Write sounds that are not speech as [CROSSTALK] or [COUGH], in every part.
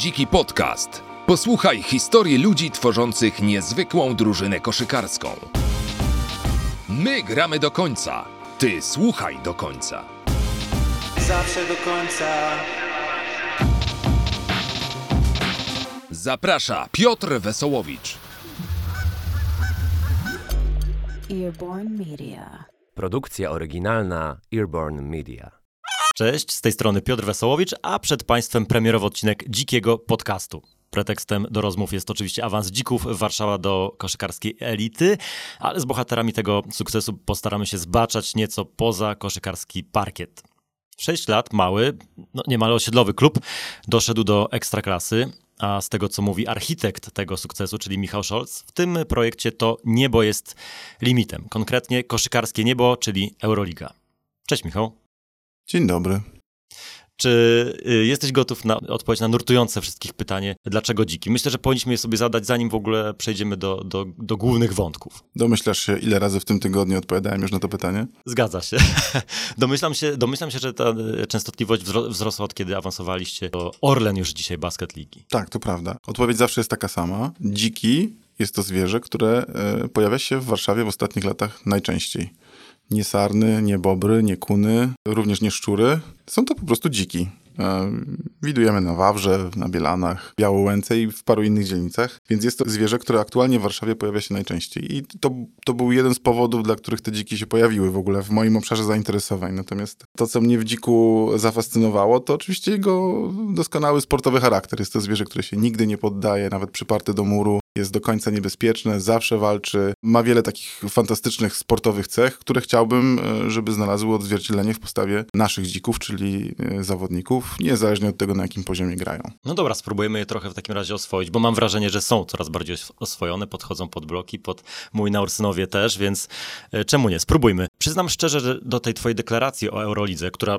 Dziki Podcast. Posłuchaj historii ludzi tworzących niezwykłą drużynę koszykarską. My gramy do końca. Ty słuchaj do końca. Zawsze do końca. Zaprasza Piotr Wesołowicz. Earborn Media. Produkcja oryginalna Earborn Media. Cześć, z tej strony Piotr Wesołowicz, a przed Państwem premierowy odcinek Dzikiego Podcastu. Pretekstem do rozmów jest oczywiście awans dzików Warszawa do koszykarskiej elity, ale z bohaterami tego sukcesu postaramy się zbaczać nieco poza koszykarski parkiet. Sześć lat, mały, no niemal osiedlowy klub, doszedł do ekstraklasy, a z tego co mówi architekt tego sukcesu, czyli Michał Scholz, w tym projekcie to niebo jest limitem. Konkretnie koszykarskie niebo, czyli Euroliga. Cześć Michał. Dzień dobry. Czy y, jesteś gotów na odpowiedź na nurtujące wszystkich pytanie, dlaczego dziki? Myślę, że powinniśmy je sobie zadać, zanim w ogóle przejdziemy do, do, do głównych wątków. Domyślasz się, ile razy w tym tygodniu odpowiadałem już na to pytanie? Zgadza się. [LAUGHS] domyślam się, domyślam się, że ta częstotliwość wzro- wzrosła od kiedy awansowaliście do Orlen już dzisiaj Basket Ligi. Tak, to prawda. Odpowiedź zawsze jest taka sama. Dziki jest to zwierzę, które e, pojawia się w Warszawie w ostatnich latach najczęściej. Nie sarny, nie bobry, nie kuny, również nie szczury. Są to po prostu dziki. E, Widujemy na Wawrze, na Bielanach, Białołęce i w paru innych dzielnicach, więc jest to zwierzę, które aktualnie w Warszawie pojawia się najczęściej. I to, to był jeden z powodów, dla których te dziki się pojawiły w ogóle w moim obszarze zainteresowań. Natomiast to, co mnie w dziku zafascynowało, to oczywiście jego doskonały sportowy charakter. Jest to zwierzę, które się nigdy nie poddaje, nawet przyparte do muru. Jest do końca niebezpieczne, zawsze walczy. Ma wiele takich fantastycznych sportowych cech, które chciałbym, e, żeby znalazły odzwierciedlenie w postawie naszych dzików, czyli e, zawodników, niezależnie od tego, na jakim poziomie grają. No dobra, spróbujemy je trochę w takim razie oswoić, bo mam wrażenie, że są coraz bardziej os- oswojone, podchodzą pod bloki, pod mój na Ursynowie też, więc e, czemu nie? Spróbujmy. Przyznam szczerze, że do tej twojej deklaracji o Eurolidze, która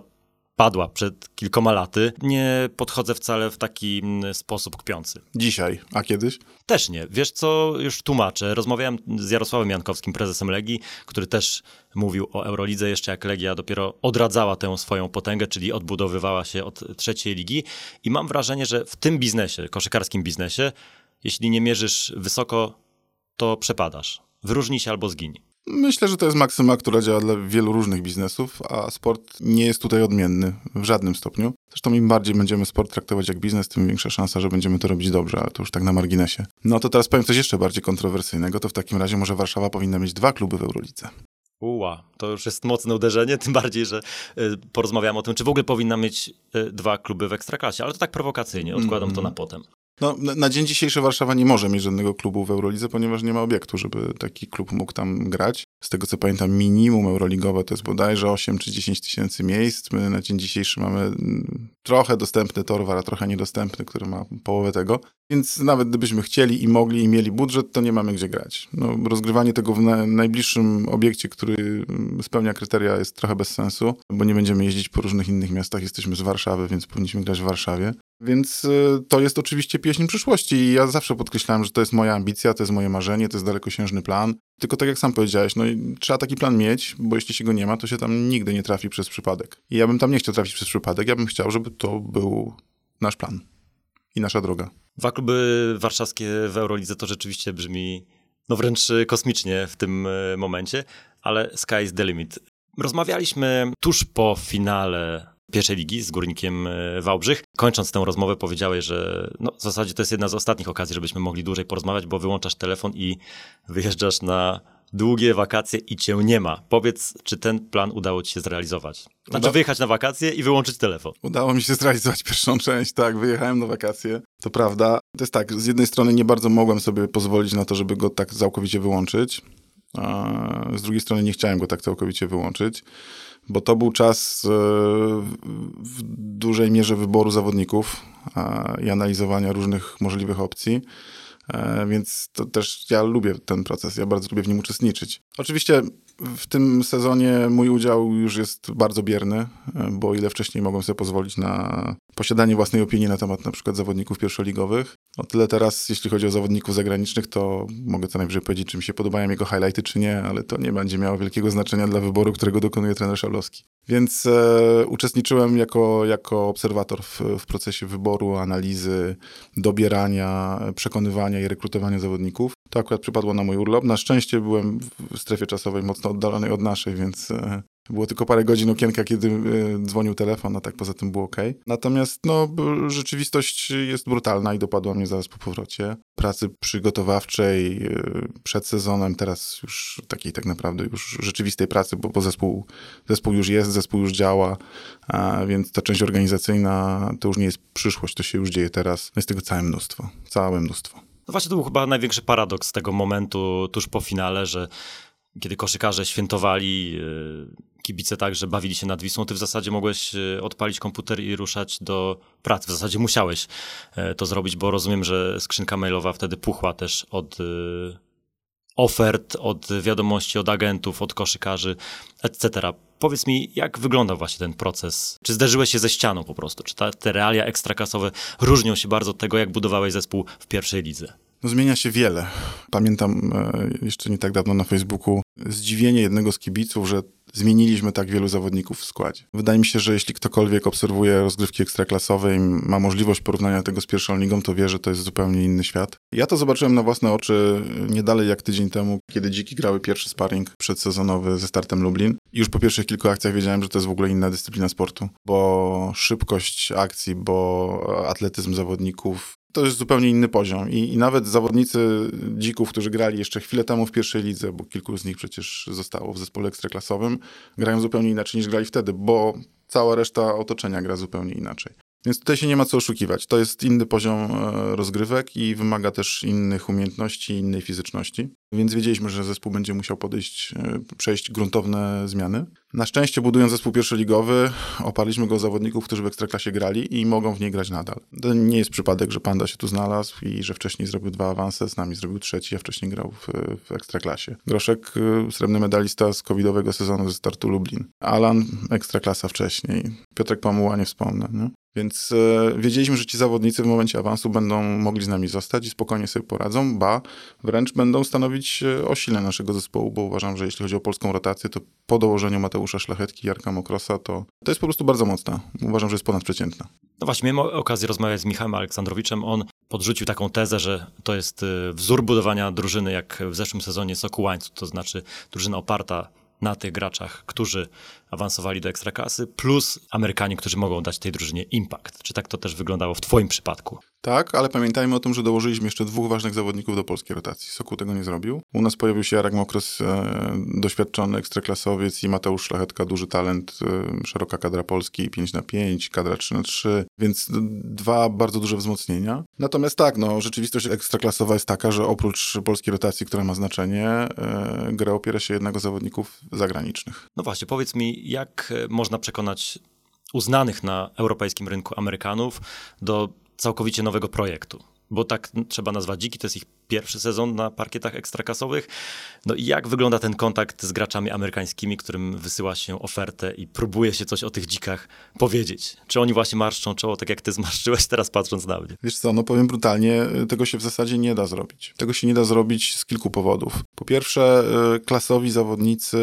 padła przed kilkoma laty, nie podchodzę wcale w taki mm, sposób kpiący. Dzisiaj, a kiedyś? Też nie. Wiesz co, już tłumaczę. Rozmawiałem z Jarosławem Jankowskim, prezesem Legii, który też mówił o Eurolidze jeszcze jak Legia dopiero odradzała tę swoją potęgę, czyli odbudowywała się od trzeciej ligi. I mam wrażenie, że w tym biznesie, koszykarskim biznesie, jeśli nie mierzysz wysoko, to przepadasz. Wyróżnij się albo zgiń. Myślę, że to jest maksyma, która działa dla wielu różnych biznesów, a sport nie jest tutaj odmienny w żadnym stopniu. Zresztą im bardziej będziemy sport traktować jak biznes, tym większa szansa, że będziemy to robić dobrze, ale to już tak na marginesie. No to teraz powiem coś jeszcze bardziej kontrowersyjnego, to w takim razie może Warszawa powinna mieć dwa kluby w Eurolidze. Uła, to już jest mocne uderzenie, tym bardziej, że y, porozmawiamy o tym, czy w ogóle powinna mieć y, dwa kluby w Ekstraklasie, ale to tak prowokacyjnie, odkładam to na potem. No, na, dzień dzisiejszy Warszawa nie może mieć żadnego klubu w Eurolidze, ponieważ nie ma obiektu, żeby taki klub mógł tam grać. Z tego co pamiętam, minimum euroligowe to jest bodajże 8 czy 10 tysięcy miejsc. My na dzień dzisiejszy mamy mm, trochę dostępny Torwar, a trochę niedostępny, który ma połowę tego. Więc nawet gdybyśmy chcieli i mogli i mieli budżet, to nie mamy gdzie grać. No, rozgrywanie tego w na, najbliższym obiekcie, który mm, spełnia kryteria jest trochę bez sensu, bo nie będziemy jeździć po różnych innych miastach. Jesteśmy z Warszawy, więc powinniśmy grać w Warszawie. Więc y, to jest oczywiście pieśń przyszłości i ja zawsze podkreślałem, że to jest moja ambicja, to jest moje marzenie, to jest dalekosiężny plan. Tylko tak jak sam powiedziałeś, no trzeba taki plan mieć, bo jeśli się go nie ma, to się tam nigdy nie trafi przez przypadek. I ja bym tam nie chciał trafić przez przypadek, ja bym chciał, żeby to był nasz plan i nasza droga. Dwa kluby warszawskie w Eurolidze to rzeczywiście brzmi no wręcz kosmicznie w tym e, momencie, ale sky is the limit. Rozmawialiśmy tuż po finale pierwszej ligi z Górnikiem e, Wałbrzych. Kończąc tę rozmowę powiedziałeś, że no, w zasadzie to jest jedna z ostatnich okazji, żebyśmy mogli dłużej porozmawiać, bo wyłączasz telefon i wyjeżdżasz na długie wakacje i cię nie ma. Powiedz, czy ten plan udało ci się zrealizować? Znaczy Uda- wyjechać na wakacje i wyłączyć telefon. Udało mi się zrealizować [LAUGHS] pierwszą część, tak, wyjechałem na wakacje, to prawda. To jest tak, z jednej strony nie bardzo mogłem sobie pozwolić na to, żeby go tak całkowicie wyłączyć, a z drugiej strony nie chciałem go tak całkowicie wyłączyć, bo to był czas e, w dużej mierze wyboru zawodników a, i analizowania różnych możliwych opcji. E, Więc to też ja lubię ten proces, ja bardzo lubię w nim uczestniczyć. Oczywiście w tym sezonie mój udział już jest bardzo bierny, bo o ile wcześniej mogłem sobie pozwolić na posiadanie własnej opinii na temat na przykład zawodników pierwszoligowych, o tyle teraz, jeśli chodzi o zawodników zagranicznych, to mogę co najwyżej powiedzieć, czy mi się podobają jego highlighty, czy nie, ale to nie będzie miało wielkiego znaczenia dla wyboru, którego dokonuje trener Szalowski. Więc e, uczestniczyłem jako, jako obserwator w, w procesie wyboru, analizy, dobierania, przekonywania i rekrutowania zawodników. To akurat przypadło na mój urlop. Na szczęście byłem w strefie czasowej mocno oddalonej od naszej, więc e, było tylko parę godzin okienka, kiedy e, dzwonił telefon, a tak poza tym było ok. Natomiast no, rzeczywistość jest brutalna i dopadła mnie zaraz po powrocie. Pracy przygotowawczej e, przed sezonem, teraz już takiej tak naprawdę już rzeczywistej pracy, bo, bo zespół, zespół już jest, zespół już działa, więc ta część organizacyjna to już nie jest przyszłość, to się już dzieje teraz. Jest tego całe mnóstwo, całe mnóstwo. No właśnie to był chyba największy paradoks tego momentu tuż po finale, że kiedy koszykarze świętowali, e, kibice także bawili się nad Wisłą, ty w zasadzie mogłeś e, odpalić komputer i ruszać do pracy. W zasadzie musiałeś e, to zrobić, bo rozumiem, że skrzynka mailowa wtedy puchła też od ofert, od wiadomości od agentów, od koszykarzy, etc. Powiedz mi, jak wyglądał właśnie ten proces? Czy zderzyłeś się ze ścianą po prostu? Czy ta, te realia ekstrakasowe różnią się bardzo od tego, jak budowałeś zespół w pierwszej lidze? No, zmienia się wiele. Pamiętam e, jeszcze nie tak dawno na Facebooku zdziwienie jednego z kibiców, że zmieniliśmy tak wielu zawodników w składzie. Wydaje mi się, że jeśli ktokolwiek obserwuje rozgrywki ekstraklasowe i ma możliwość porównania tego z pierwszą ligą, to wie, że to jest zupełnie inny świat. Ja to zobaczyłem na własne oczy nie dalej jak tydzień temu, kiedy Dziki grały pierwszy sparring przedsezonowy ze startem Lublin. I już po pierwszych kilku akcjach wiedziałem, że to jest w ogóle inna dyscyplina sportu, bo szybkość akcji, bo atletyzm zawodników, to jest zupełnie inny poziom. I, I, nawet zawodnicy dzików, którzy grali jeszcze chwilę temu w pierwszej lidze, bo kilku z nich przecież zostało w zespole ekstraklasowym, grają zupełnie inaczej niż grali wtedy, bo cała reszta otoczenia gra zupełnie inaczej. Więc tutaj się nie ma co oszukiwać. To jest inny poziom e, rozgrywek i wymaga też innych umiejętności, innej fizyczności. Więc wiedzieliśmy, że zespół będzie musiał podejść, e, przejść gruntowne zmiany. Na szczęście, budując zespół pierwszoligowy, oparliśmy go o zawodników, którzy w ekstraklasie grali i mogą w niej grać nadal. To nie jest przypadek, że Panda się tu znalazł i że wcześniej zrobił dwa awanse, z nami zrobił trzeci, a wcześniej grał w, w ekstraklasie. Groszek, e, srebrny medalista z covidowego sezonu ze startu Lublin. Alan, ekstraklasa wcześniej. Piotrek Pamuła, nie wspomnę. Nie? Więc e, wiedzieliśmy, że ci zawodnicy w momencie awansu będą mogli z nami zostać i spokojnie sobie poradzą, ba wręcz będą stanowić e, o sile naszego zespołu, bo uważam, że jeśli chodzi o polską rotację, to po dołożeniu Mateusza Szlachetki Jarka Mokrosa, to, to jest po prostu bardzo mocna. Uważam, że jest ponadprzeciętna. No właśnie, miałem okazję rozmawiać z Michałem Aleksandrowiczem. On podrzucił taką tezę, że to jest e, wzór budowania drużyny, jak w zeszłym sezonie Soku Łańcuch, to znaczy drużyna oparta na tych graczach, którzy awansowali do ekstraklasy, plus Amerykanie, którzy mogą dać tej drużynie impact. Czy tak to też wyglądało w twoim przypadku? Tak, ale pamiętajmy o tym, że dołożyliśmy jeszcze dwóch ważnych zawodników do polskiej rotacji. Sokół tego nie zrobił. U nas pojawił się Jarek Mokros, e, doświadczony ekstraklasowiec i Mateusz Szlachetka, duży talent, e, szeroka kadra Polski, 5 na 5, kadra 3 na 3, więc dwa bardzo duże wzmocnienia. Natomiast tak, no, rzeczywistość ekstraklasowa jest taka, że oprócz polskiej rotacji, która ma znaczenie, e, gra opiera się jednego zawodników zagranicznych. No właśnie, powiedz mi, jak e, można przekonać uznanych na europejskim rynku Amerykanów do całkowicie nowego projektu? Bo tak trzeba nazwać dziki, to jest ich pierwszy sezon na parkietach ekstrakasowych. No i jak wygląda ten kontakt z graczami amerykańskimi, którym wysyła się ofertę i próbuje się coś o tych dzikach powiedzieć? Czy oni właśnie marszczą czoło, tak jak ty [LAUGHS] zmarszczyłeś teraz patrząc na mnie? Wiesz co, no powiem brutalnie, tego się w zasadzie nie da zrobić. Tego się nie da zrobić z kilku powodów. Po pierwsze, y, klasowi zawodnicy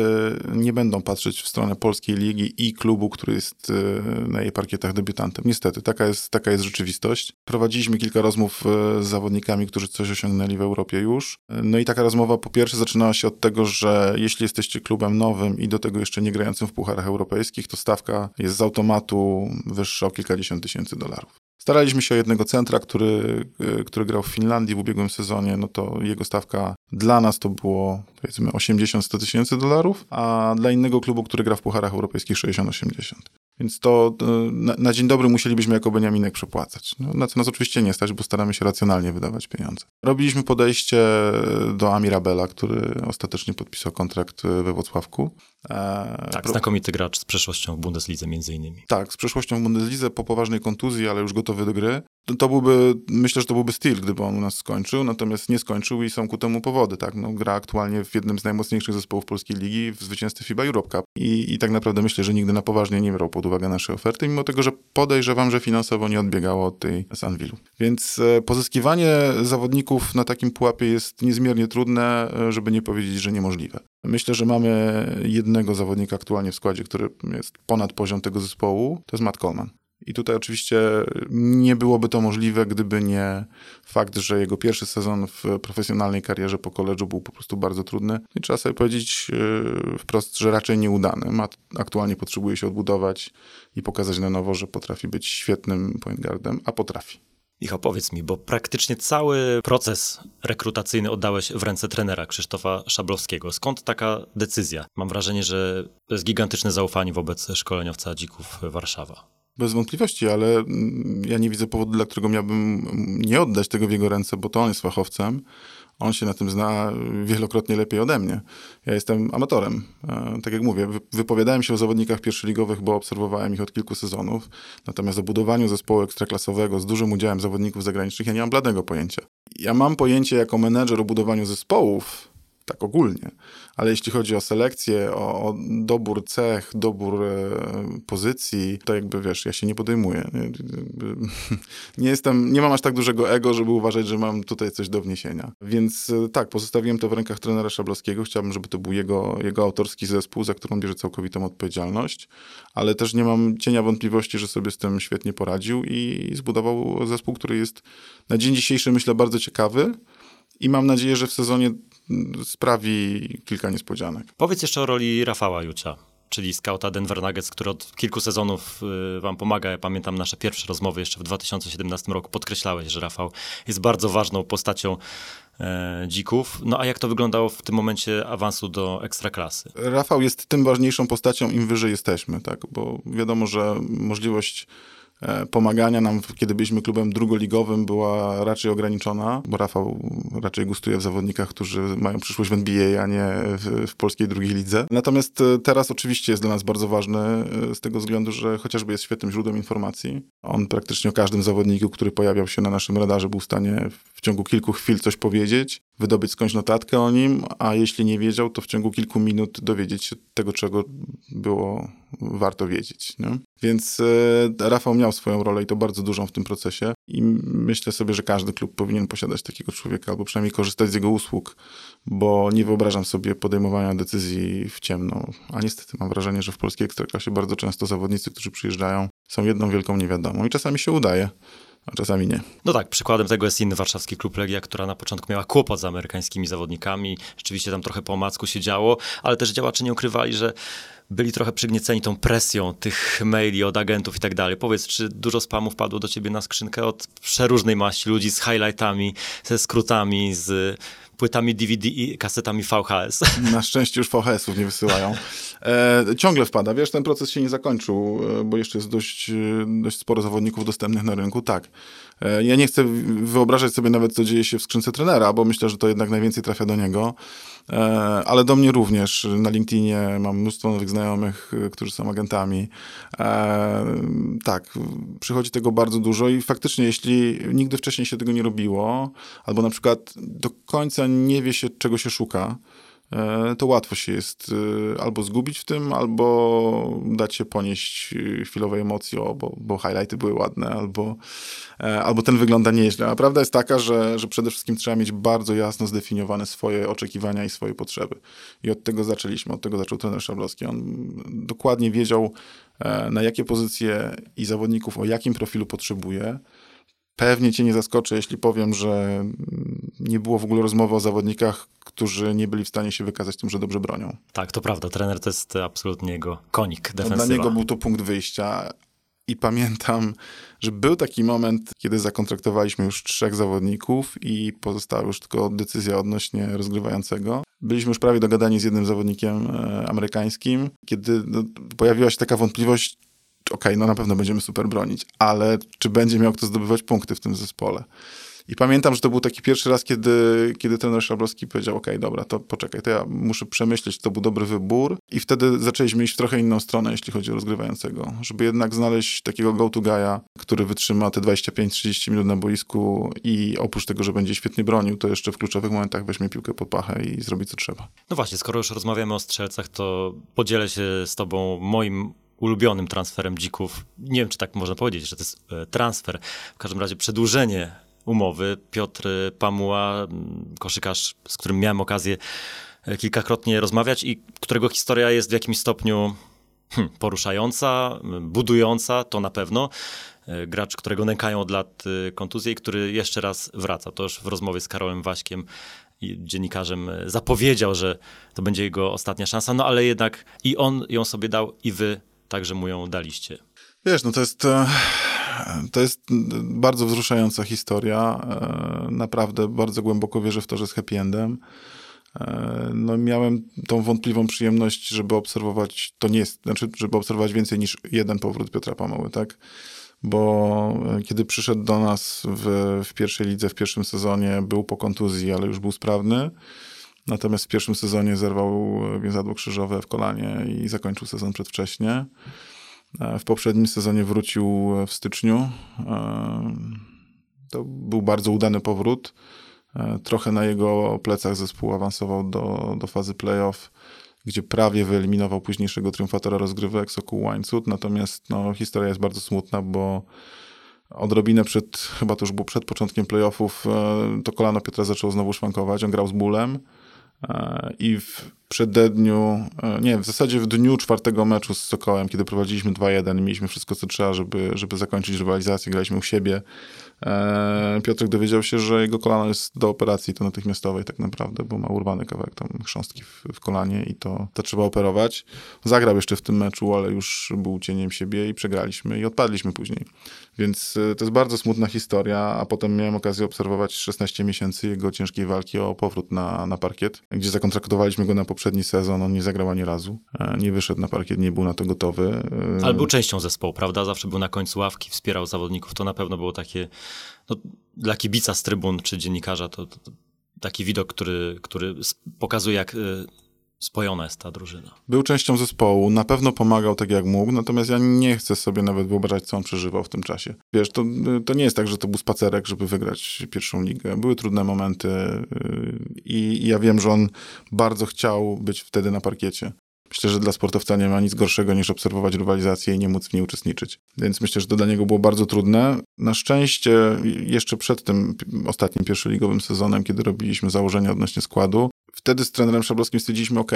nie będą patrzeć w stronę polskiej ligi i klubu, który jest y, na jej parkietach debiutantem. Niestety, taka jest, taka jest rzeczywistość. Prowadziliśmy kilka rozmów z zawodnikami, którzy coś osiągnęli w Europie już. No i taka rozmowa po pierwsze zaczynała się od tego, że jeśli jesteście klubem nowym i do tego jeszcze nie grającym w pucharach europejskich, to stawka jest z automatu wyższa o kilkadziesiąt tysięcy dolarów. Staraliśmy się o jednego centra, który, który grał w Finlandii w ubiegłym sezonie, no to jego stawka dla nas to było powiedzmy 80-100 tysięcy dolarów, a dla innego klubu, który gra w pucharach europejskich 60-80. Więc to na, na, dzień dobry musielibyśmy jako Beniaminek przepłacać. No, na co nas oczywiście nie stać, bo staramy się racjonalnie wydawać pieniądze. Robiliśmy podejście do Amirabela, który ostatecznie podpisał kontrakt we Włocławku. E, tak, znakomity gracz z przeszłością w Bundeslidze między innymi. Tak, z przeszłością w Bundeslidze po poważnej kontuzji, ale już gotowy do gry. To byłby, myślę, że to byłby styl, gdyby on u nas skończył, natomiast nie skończył i są ku temu powody, tak, no, gra aktualnie w jednym z najmocniejszych zespołów polskiej ligi w zwycięstwie FIBA Europe Cup I, i tak naprawdę myślę, że nigdy na poważnie nie brał pod uwagę naszej oferty, mimo tego, że podejrzewam, że finansowo nie odbiegało od tej z Anwilu. Więc e, pozyskiwanie zawodników na takim pułapie jest niezmiernie trudne, e, żeby nie powiedzieć, że niemożliwe. Myślę, że mamy jednego zawodnika aktualnie w składzie, który jest ponad poziom tego zespołu, to jest Matt Coleman. I tutaj oczywiście nie byłoby to możliwe, gdyby nie fakt, że jego pierwszy sezon w profesjonalnej karierze po koledżu był po prostu bardzo trudny. I trzeba sobie powiedzieć yy, wprost, że raczej nieudany. Aktualnie potrzebuje się odbudować i pokazać na nowo, że potrafi być świetnym point guardem, a potrafi. Michał, powiedz mi, bo praktycznie cały proces rekrutacyjny oddałeś w ręce trenera Krzysztofa Szablowskiego. Skąd taka decyzja? Mam wrażenie, że to jest gigantyczne zaufanie wobec szkoleniowca Dzików Warszawa. Bez wątpliwości, ale mm, ja nie widzę powodu, dla którego miałbym nie oddać tego w jego ręce, bo to on jest fachowcem. On się na tym zna wielokrotnie lepiej ode mnie. Ja jestem amatorem. E, tak jak mówię, wypowiadałem się o zawodnikach pierwszoligowych, bo obserwowałem ich od kilku sezonów. Natomiast o budowaniu zespołu ekstraklasowego z dużym udziałem zawodników zagranicznych ja nie mam bladego pojęcia. Ja mam pojęcie jako menedżer o budowaniu zespołów, tak ogólnie. Ale jeśli chodzi o selekcję, o, o dobór cech, dobór e, pozycji, to jakby wiesz, ja się nie podejmuję. [LAUGHS] Nie, jestem, nie mam aż tak dużego ego, żeby uważać, że mam tutaj coś do wniesienia. Więc e, tak, pozostawiłem to w rękach trenera Szablowskiego. Chciałbym, żeby to był jego, jego autorski zespół, za którą bierze całkowitą odpowiedzialność, ale też nie mam cienia wątpliwości, że sobie z tym świetnie poradził i zbudował zespół, który jest na dzień dzisiejszy, myślę, bardzo ciekawy. I mam nadzieję, że w sezonie sprawi kilka niespodzianek. Powiedz jeszcze o roli Rafała Jucia czyli skauta Denver Nuggets, który od kilku sezonów y, wam pomaga. Ja pamiętam nasze pierwsze rozmowy jeszcze w 2017 roku. Podkreślałeś, że Rafał jest bardzo ważną postacią e, dzików. No a jak to wyglądało w tym momencie awansu do ekstraklasy? Rafał jest tym ważniejszą postacią, im wyżej jesteśmy, tak? Bo wiadomo, że możliwość pomagania nam, kiedy byliśmy klubem drugoligowym, była raczej ograniczona, bo Rafał raczej gustuje w zawodnikach, którzy mają przyszłość w NBA, a nie w, w polskiej drugiej lidze. Natomiast e, teraz oczywiście jest dla nas bardzo ważny e, z tego względu, że chociażby jest świetnym źródłem informacji. On praktycznie o każdym zawodniku, który pojawiał się na naszym radarze, był w stanie w ciągu kilku chwil coś powiedzieć, wydobyć skądś notatkę o nim, a jeśli nie wiedział, to w ciągu kilku minut dowiedzieć się tego, czego było warto wiedzieć. Nie? Więc e, Rafał miał swoją rolę i to bardzo dużą w tym procesie i myślę sobie, że każdy klub powinien posiadać takiego człowieka albo przynajmniej korzystać z jego usług, bo nie wyobrażam sobie podejmowania decyzji w ciemno. A niestety mam wrażenie, że w polskiej ekstraklasie bardzo często zawodnicy, którzy przyjeżdżają, są jedną wielką niewiadomą i czasami się udaje a czasami nie. No tak, przykładem tego jest inny warszawski klub Legia, która na początku miała kłopot z amerykańskimi zawodnikami. Rzeczywiście tam trochę po omacku się działo, ale też działacze nie ukrywali, że byli trochę przygnieceni tą presją tych maili od agentów i tak dalej. Powiedz, czy dużo spamów padło do ciebie na skrzynkę od przeróżnej maści ludzi z highlightami, ze skrótami, z płytami DVD i kasetami VHS. [LAUGHS] Na szczęście już VHS-ów nie wysyłają. E, ciągle wpada. Wiesz, ten proces się nie zakończył, e, bo jeszcze jest dość, e, dość sporo zawodników dostępnych na rynku. Tak. E, ja nie chcę wyobrażać sobie nawet, co dzieje się w skrzynce trenera, bo myślę, że to jednak najwięcej trafia do niego. E, ale do mnie również. Na LinkedInie mam mnóstwo nowych znajomych, e, którzy są agentami. Tak, przychodzi tego bardzo dużo i faktycznie, jeśli nigdy wcześniej się tego nie robiło, albo na przykład do końca nie wie się, czego się szuka, to łatwo się jest e, albo zgubić w tym, albo dać się ponieść e, chwilowej emocji, o, bo, bo highlighty były ładne, albo, albo ten wygląda nieźle. A prawda jest taka, że, że przede wszystkim trzeba mieć bardzo jasno zdefiniowane swoje oczekiwania i swoje potrzeby. I od tego zaczęliśmy, od tego zaczął trener Szablowski. On dokładnie wiedział, na jakie pozycje i zawodników, o jakim profilu potrzebuje, Pewnie cię nie zaskoczę, jeśli powiem, że nie było w ogóle rozmowy o zawodnikach, którzy nie byli w stanie się wykazać tym, że dobrze bronią. Tak, to prawda. Trener to jest absolutnie jego konik defensywa. Dla niego był to punkt wyjścia. I pamiętam, że był taki moment, kiedy zakontraktowaliśmy już trzech zawodników i pozostała już tylko decyzja odnośnie rozgrywającego. Byliśmy już prawie dogadani z jednym zawodnikiem e, amerykańskim, kiedy no, pojawiła się taka wątpliwość, okej, okay, no na pewno będziemy super bronić, ale czy będzie miał kto zdobywać punkty w tym zespole? I pamiętam, że to był taki pierwszy raz, kiedy, kiedy trener Szablowski powiedział, ok, dobra, to poczekaj, to ja muszę przemyśleć, to był dobry wybór. I wtedy zaczęliśmy iść w trochę inną stronę, jeśli chodzi o rozgrywającego. Żeby jednak znaleźć takiego go-to guy'a, który wytrzyma te 25-30 minut na boisku i oprócz tego, że będzie świetnie bronił, to jeszcze w kluczowych momentach weźmie piłkę pod pachę i zrobi co trzeba. No właśnie, skoro już rozmawiamy o strzelcach, to podzielę się z tobą moim ulubionym transferem dzików. Nie wiem, czy tak można powiedzieć, że to jest e, transfer. W każdym razie przedłużenie umowy. Piotr Pamuła, mm, koszykarz, z którym miałem okazję e, kilkakrotnie rozmawiać i którego historia jest w jakimś stopniu hmm, poruszająca, budująca, to na pewno. E, gracz, którego nękają od lat kontuzje i który jeszcze raz wraca. To już w rozmowie z Karolem Waśkiem dziennikarzem zapowiedział, że to będzie jego ostatnia szansa, no ale jednak i on ją sobie dał, i wy także mu ją daliście. Wiesz, no to jest, e, to jest bardzo wzruszająca historia. E, naprawdę bardzo głęboko wierzę w to, że jest happy endem. E, no miałem tą wątpliwą przyjemność, żeby obserwować, to nie jest, znaczy, żeby obserwować więcej niż jeden powrót Piotra Pamoły, tak? Bo kiedy przyszedł do nas w, w pierwszej lidze, w pierwszym sezonie, był po kontuzji, ale już był sprawny. Natomiast w pierwszym sezonie zerwał więzadło krzyżowe w kolanie i zakończył sezon przedwcześnie. E, w poprzednim sezonie wrócił w styczniu. E, to był bardzo udany powrót. E, trochę na jego plecach zespół awansował do, do fazy playoff, gdzie prawie wyeliminował późniejszego triumfatora rozgrywek Sokół Łańcut. Natomiast no, historia jest bardzo smutna, bo odrobinę przed, chyba to już było przed początkiem playoffów, to kolano Piotra zaczęło znowu szwankować. On grał z bólem i w przededniu, e, nie, w zasadzie w dniu czwartego meczu z Sokołem, kiedy prowadziliśmy 2-1 i mieliśmy wszystko, co trzeba, żeby, żeby zakończyć rywalizację, graliśmy u siebie. E, Piotrek dowiedział się, że jego kolano jest do operacji to natychmiastowej tak naprawdę, bo ma urwany kawałek tam chrząstki w, w kolanie i to, to trzeba operować. Zagrał jeszcze w tym meczu, ale już był cieniem siebie i przegraliśmy i odpadliśmy później. Więc e, to jest bardzo smutna historia, a potem miałem okazję obserwować 16 miesięcy jego ciężkiej walki o powrót na, na parkiet, gdzie zakontraktowaliśmy go na poprzedni sezon, on nie zagrał ani razu, e, nie wyszedł na parkiet, nie był na to gotowy. Ale był częścią zespołu, prawda? Zawsze był na końcu ławki, wspierał zawodników, to na pewno było takie no, dla kibica z trybun czy dziennikarza to, to, to taki widok, który, który pokazuje, jak y, spojona jest ta drużyna. Był częścią zespołu, na pewno pomagał tak jak mógł, natomiast ja nie chcę sobie nawet wyobrażać, co on przeżywał w tym czasie. Wiesz, to, to nie jest tak, że to był spacerek, żeby wygrać pierwszą ligę. Były trudne momenty y, i, i ja wiem, że on bardzo chciał być wtedy na parkiecie. Myślę, że dla sportowca nie ma nic gorszego niż obserwować rywalizację i nie móc w niej uczestniczyć. Więc myślę, że to dla niego było bardzo trudne. Na szczęście jeszcze przed tym ostatnim pierwszoligowym sezonem, kiedy robiliśmy założenia odnośnie składu, wtedy z trenerem Szablowskim stwierdziliśmy, ok,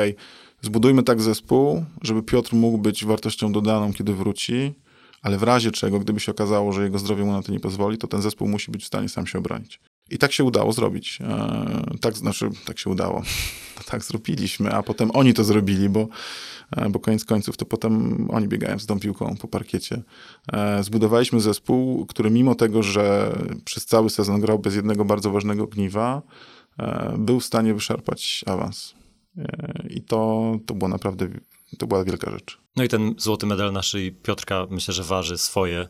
zbudujmy tak zespół, żeby Piotr mógł być wartością dodaną, kiedy wróci, ale w razie czego, gdyby się okazało, że jego zdrowie mu na to nie pozwoli, to ten zespół musi być w stanie sam się obronić. I tak się udało zrobić. E, tak, znaczy, tak się udało. [LAUGHS] tak zrobiliśmy, a potem oni to zrobili, bo, e, bo koniec końców to potem oni biegają z tą piłką po parkiecie. E, zbudowaliśmy zespół, który mimo tego, że przez cały sezon grał bez jednego bardzo ważnego gniwa, był w stanie wyszarpać awans. I to, to było naprawdę, to była wielka rzecz. No i ten złoty medal naszej Piotrka myślę, że waży swoje.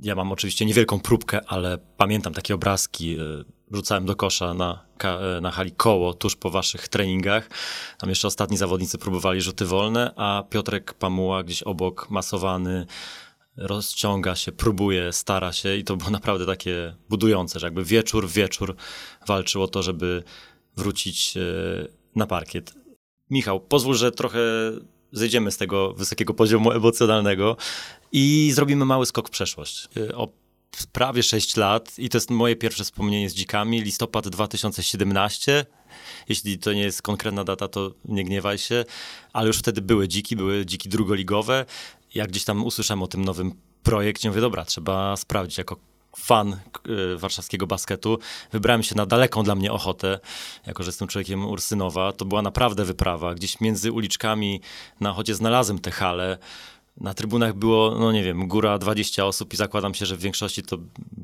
Ja mam oczywiście niewielką próbkę, ale pamiętam takie obrazki. E, rzucałem do kosza na, e, na hali koło tuż po waszych treningach. Tam jeszcze ostatni zawodnicy próbowali rzuty wolne, a Piotrek Pamuła gdzieś obok, masowany, rozciąga się, próbuje, stara się i to było naprawdę takie budujące, że jakby wieczór, wieczór walczył o to, żeby wrócić e, na parkiet. Michał, pozwól, że trochę zejdziemy z tego wysokiego poziomu emocjonalnego i zrobimy mały skok w przeszłość. Y, o prawie 6 lat i to jest moje pierwsze wspomnienie z dzikami, listopad 2017. Jeśli to nie jest konkretna data, to nie gniewaj się, ale już wtedy były dziki, były dziki drugoligowe. Jak gdzieś tam usłyszałem o tym nowym projekcie, mówię, dobra, trzeba sprawdzić jako fan y, warszawskiego basketu. Wybrałem się na daleką dla mnie ochotę, jako że jestem człowiekiem Ursynowa. To była naprawdę wyprawa. Gdzieś między uliczkami na ochocie znalazłem te hale. Na trybunach było, no nie wiem, góra 20 osób i zakładam się, że w większości to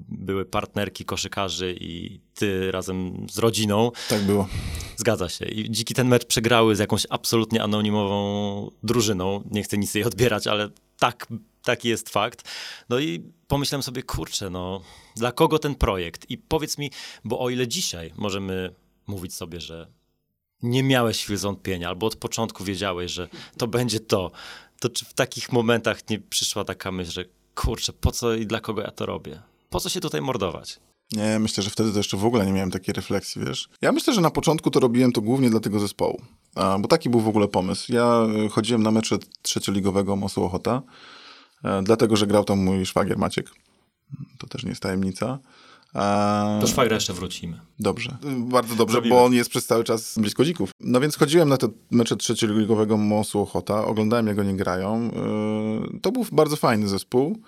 były partnerki koszykarzy i ty razem z rodziną. Tak było. Zgadza się. I dziki ten mecz przegrały z jakąś absolutnie anonimową drużyną. Nie chcę nic jej odbierać, ale tak taki jest fakt. No i pomyślałem sobie, kurczę, no dla kogo ten projekt? I powiedz mi, bo o ile dzisiaj możemy mówić sobie, że nie miałeś chwil zwątpienia, albo od początku wiedziałeś, że to będzie to, to czy w takich momentach nie przyszła taka myśl, że kurczę, po co i dla kogo ja to robię? Po co się tutaj mordować? Nie, myślę, że wtedy to jeszcze w ogóle nie miałem takiej refleksji, wiesz. Ja myślę, że na początku to robiłem to głównie dla tego zespołu, bo taki był w ogóle pomysł. Ja y, chodziłem na mecze trzecioligowego Mosu Ochota, e, dlatego, że grał tam mój szwagier Maciek. To też nie jest tajemnica. Do szwagra jeszcze wrócimy. Dobrze, bardzo dobrze, Zrobimy. bo on jest przez cały czas blisko dzików. No więc chodziłem na te mecze trzecioligowego Mosu Ochota, oglądałem jak oni grają. Yy, To był bardzo fajny zespół.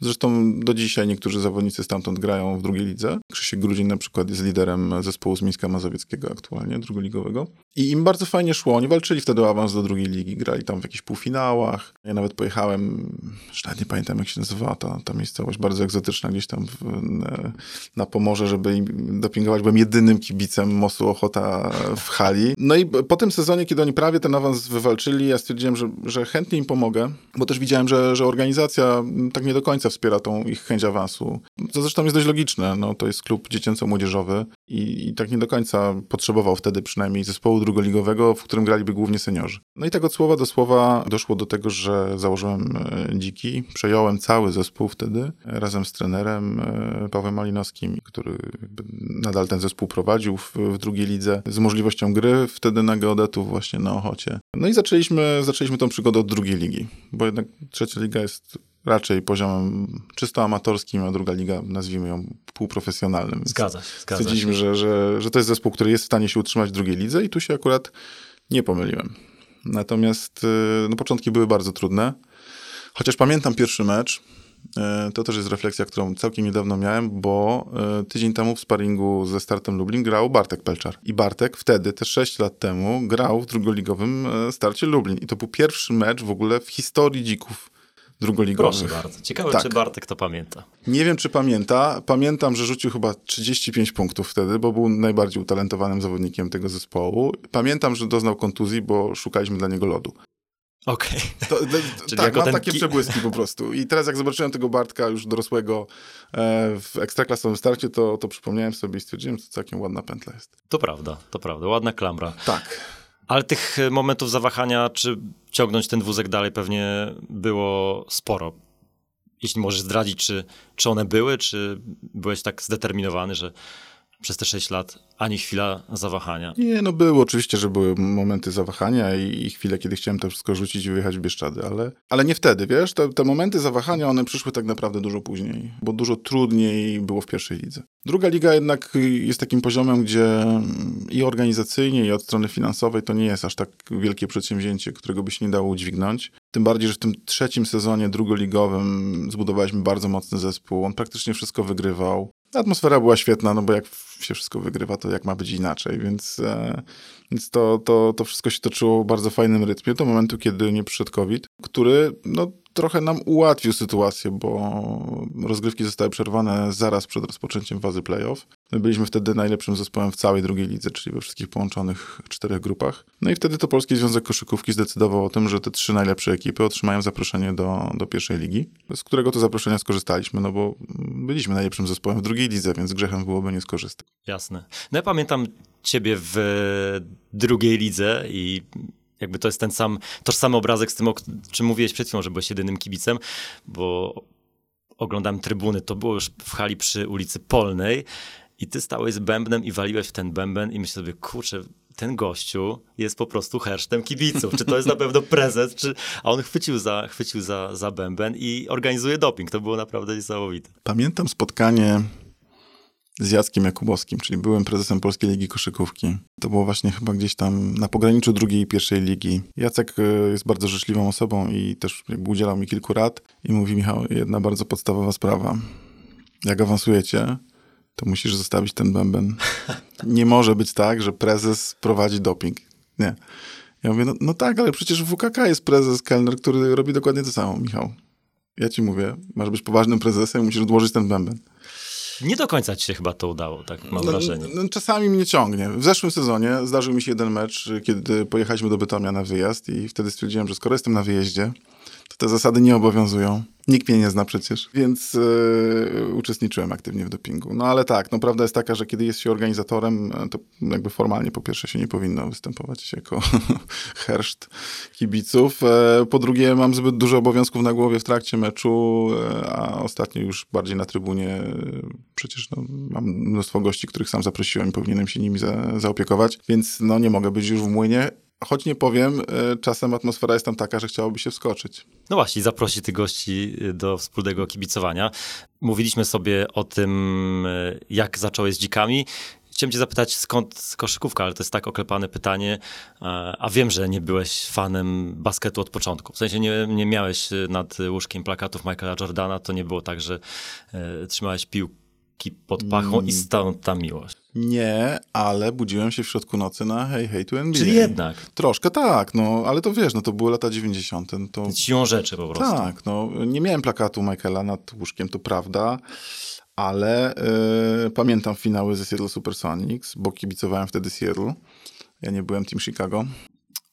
Zresztą do dzisiaj niektórzy zawodnicy stamtąd grają w drugiej lidze. Krzysiek Grudzień na przykład jest liderem zespołu z Mińska Mazowieckiego aktualnie, drugoligowego. I im bardzo fajnie szło. Oni walczyli wtedy o awans do drugiej ligi, grali tam w jakichś półfinałach. Ja nawet pojechałem, już nie pamiętam jak się nazywała ta, ta miejscowość, bardzo egzotyczna gdzieś tam w, na Pomorze, żeby im dopingować. Byłem jedynym kibicem Mosu Ochota w hali. No i po tym sezonie, kiedy oni prawie ten awans wywalczyli, ja stwierdziłem, że, że chętnie im pomogę, bo też widziałem, że, że organizacja tak nie do końca wspiera tą ich chęć awansu. Co zresztą jest dość logiczne, no to jest klub dziecięco-młodzieżowy i, i tak nie do końca potrzebował wtedy przynajmniej zespołu drugoligowego, w którym graliby głównie seniorzy. No i tak od słowa do słowa doszło do tego, że założyłem e, Dziki, przejąłem cały zespół wtedy e, razem z trenerem e, Pawłem Malinowskim, który nadal ten zespół prowadził w, w drugiej lidze z możliwością gry wtedy na geodetów właśnie na Ochocie. No i zaczęliśmy, zaczęliśmy tą przygodę od drugiej ligi, bo jednak trzecia liga jest raczej poziomem czysto amatorskim, a druga liga, nazwijmy ją półprofesjonalnym. Zgadza się, zgadza się. Stwierdziliśmy, że, że, że to jest zespół, który jest w stanie się utrzymać w drugiej lidze i tu się akurat nie pomyliłem. Natomiast y, no, początki były bardzo trudne. Chociaż pamiętam pierwszy mecz, y, to też jest refleksja, którą całkiem niedawno miałem, bo y, tydzień temu w sparingu ze Startem Lublin grał Bartek Pelczar. I Bartek wtedy, te 6 lat temu, grał w drugoligowym Starcie Lublin. I to był pierwszy mecz w ogóle w historii dzików drugoligowych. Proszę bardzo. Ciekawe, Tak. czy Bartek to pamięta. Nie wiem, czy pamięta. Pamiętam, że rzucił chyba 35 punktów wtedy, bo był najbardziej utalentowanym zawodnikiem tego zespołu. Pamiętam, że doznał kontuzji, bo szukaliśmy dla niego lodu. Okej. [LAUGHS] Czyli tak, mam takie ki- przebłyski po prostu. I teraz jak zobaczyłem tego Bartka już dorosłego e, w ekstraklasowym starcie, to, to przypomniałem sobie i stwierdziłem, że to całkiem ładna pętla jest. To prawda, to prawda. Ładna klamra. Tak. Ale tych momentów zawahania, czy ciągnąć ten wózek dalej, pewnie było sporo. Jeśli możesz zdradzić, czy, czy one były, czy byłeś tak zdeterminowany, że przez te 6 lat ani chwila zawahania. Nie, no były oczywiście, że były momenty zawahania i, i chwile, kiedy chciałem to wszystko rzucić i wyjechać w Bieszczady, ale, ale nie wtedy, wiesz? Te, te momenty zawahania, one przyszły tak naprawdę dużo później, bo dużo trudniej było w pierwszej lidze. Druga liga jednak jest takim poziomem, gdzie i organizacyjnie, i od strony finansowej to nie jest aż tak wielkie przedsięwzięcie, którego by się nie dało udźwignąć. Tym bardziej, że w tym trzecim sezonie drugoligowym zbudowaliśmy bardzo mocny zespół. On praktycznie wszystko wygrywał. Atmosfera była świetna, no bo jak się wszystko wygrywa, to jak ma być inaczej, więc, e, więc to, to, to wszystko się toczyło w bardzo fajnym rytmie do momentu, kiedy nie przyszedł COVID, który no, trochę nam ułatwił sytuację, bo rozgrywki zostały przerwane zaraz przed rozpoczęciem fazy playoff. My byliśmy wtedy najlepszym zespołem w całej drugiej lidze, czyli we wszystkich połączonych czterech grupach. No i wtedy to Polski Związek Koszykówki zdecydował o tym, że te trzy najlepsze ekipy otrzymają zaproszenie do, do pierwszej ligi, z którego to zaproszenia skorzystaliśmy, no bo byliśmy najlepszym zespołem w drugiej lidze, więc grzechem byłoby nie skorzystać. Jasne. No ja pamiętam ciebie w drugiej lidze i jakby to jest ten sam, tożsamy obrazek z tym, o czym mówiłeś przed chwilą, że byłeś jedynym kibicem, bo oglądałem trybuny, to było już w hali przy ulicy Polnej i ty stałeś z bębnem i waliłeś w ten bęben i myślę sobie, kurczę, ten gościu jest po prostu hersztem kibiców. Czy to jest na pewno [LAUGHS] prezes, czy... A on chwycił za, chwycił za, za bęben i organizuje doping. To było naprawdę niesamowite. Pamiętam spotkanie z Jackiem Jakubowskim, czyli byłym prezesem Polskiej Ligi Koszykówki. To było właśnie chyba gdzieś tam na pograniczu drugiej i pierwszej ligi. Jacek e, jest bardzo życzliwą osobą i też jakby udzielał mi kilku rad i mówi Michał, jedna bardzo podstawowa sprawa. Jak awansujecie, to musisz zostawić ten bęben. Nie może być tak, że prezes prowadzi doping. Nie. Ja mówię, no, no tak, ale przecież w WKK jest prezes kelner, który robi dokładnie to samo, Michał. Ja ci mówię, masz być poważnym prezesem, musisz odłożyć ten bęben. Nie do końca ci się chyba to udało, tak mam No, wrażenie. no, czasami mnie ciągnie. W zeszłym sezonie zdarzył mi się jeden mecz, kiedy pojechaliśmy do Bytomia na wyjazd i wtedy stwierdziłem, że skoro jestem na wyjeździe, te zasady nie obowiązują. Nikt mnie nie zna przecież, więc yy, uczestniczyłem aktywnie w dopingu. No ale tak, no prawda jest taka, że kiedy jest się organizatorem, e, to jakby formalnie po pierwsze się nie powinno występować jako [LAUGHS] herszt kibiców. E, po drugie mam zbyt dużo obowiązków na głowie w trakcie meczu, a ostatnio już bardziej na trybunie. Przecież no, mam mnóstwo gości, których sam zaprosiłem i powinienem się nimi za, zaopiekować, więc no nie mogę być już w młynie. Choć nie powiem, e, czasem atmosfera jest tam taka, że chciałoby się wskoczyć. No właśnie, zaprosić tych gości y, do wspólnego kibicowania. Mówiliśmy sobie o tym, y, jak zacząłeś z dzikami. Chciałem cię zapytać, skąd koszykówka, ale to jest tak oklepane pytanie, e, a wiem, że nie byłeś fanem basketu od początku. W sensie nie, nie miałeś nad łóżkiem plakatów Michaela Jordana, to nie było tak, że e, trzymałeś piłki pod pachą Mm. i stąd ta miłość. Nie, ale budziłem się w środku nocy na Hey Hey to NBA. Czyli jednak, Troszkę tak, no, ale to wiesz, no to były lata 90. To... siłą rzeczy po prostu. Tak, no, nie miałem plakatu Michaela nad łóżkiem, to prawda, ale y, pamiętam finały ze Seattle Supersonics, bo kibicowałem wtedy Seattle. Ja nie byłem Team Chicago.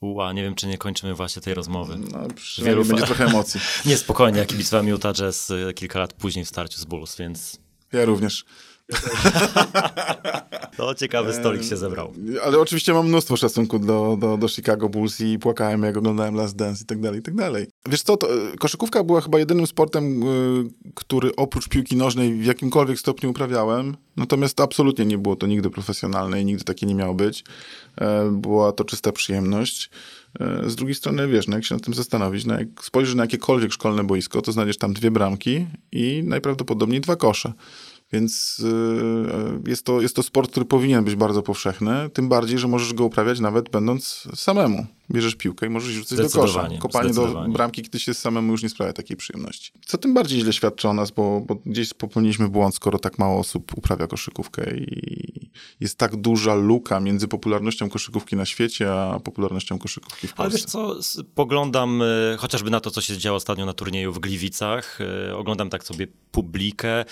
Ua, nie wiem, czy nie kończymy właśnie tej rozmowy. No, Wielu będzie fa- trochę emocji. [LAUGHS] Nie, spokojnie, ja kibicowałem Utah Jazz y, kilka lat później w starciu z Bulls, więc Ja również. [LAUGHS] to ciekawy stolik się zebrał. Ale oczywiście mam mnóstwo szacunku do, do, do Chicago Bulls i płakałem, jak oglądałem Last Dance i tak dalej, i tak dalej. Wiesz co, to, e, koszykówka była chyba jedynym sportem, y, który oprócz piłki nożnej w jakimkolwiek stopniu uprawiałem. Natomiast absolutnie nie było to nigdy profesjonalne i nigdy takie nie miało być. E, była to czysta przyjemność. E, Z drugiej strony, wiesz, no jak się nad tym zastanowić, no jak spojrzysz na jakiekolwiek szkolne boisko, to znajdziesz tam dwie bramki i najprawdopodobniej dwa kosze. Więc y, jest, to, jest to sport, który powinien być bardzo powszechny, tym bardziej, że możesz go uprawiać nawet będąc samemu. Bierzesz piłkę i możesz rzucić do kosza. Kopanie do bramki, kiedy się samemu już nie sprawia takiej przyjemności. Co tym bardziej źle świadczy o nas, bo, bo gdzieś popełniliśmy błąd, skoro tak mało osób uprawia koszykówkę i jest tak duża luka między popularnością koszykówki na świecie, a popularnością koszykówki w Ale Polsce. wiesz co, poglądam y, chociażby na to, co się działo ostatnio na turnieju w Gliwicach. y, Oglądam tak sobie publikę.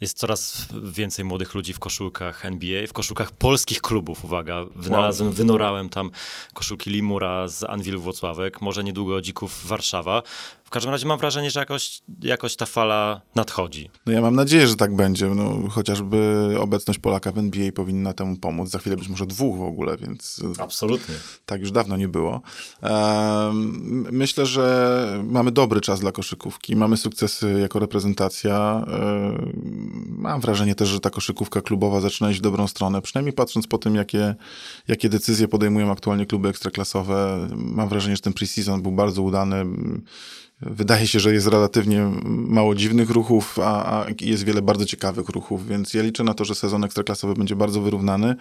Jest coraz więcej młodych ludzi w koszulkach NBA, w koszulkach polskich klubów, uwaga. Wynalazłem, wynorałem tam koszulki Limura z Anwilu Włocławek, może niedługo Dzików Warszawa. W każdym razie mam wrażenie, że jakoś, jakoś ta fala nadchodzi. No ja mam nadzieję, że tak będzie. No, chociażby obecność Polaka w NBA powinna temu pomóc. Za chwilę być może dwóch w ogóle, więc Absolutnie. tak już dawno nie było. Em, Myślę, że mamy dobry czas dla koszykówki. Mamy sukcesy jako reprezentacja. Em, Mam wrażenie też, że ta koszykówka klubowa zaczyna iść w dobrą stronę. Przynajmniej patrząc po tym, jakie, jakie decyzje podejmują aktualnie kluby ekstraklasowe. Mam wrażenie, że ten preseason był bardzo udany. Wydaje się, że jest relatywnie mało dziwnych ruchów, a, a jest wiele bardzo ciekawych ruchów, więc ja liczę na to, że sezon ekstraklasowy będzie bardzo wyrównany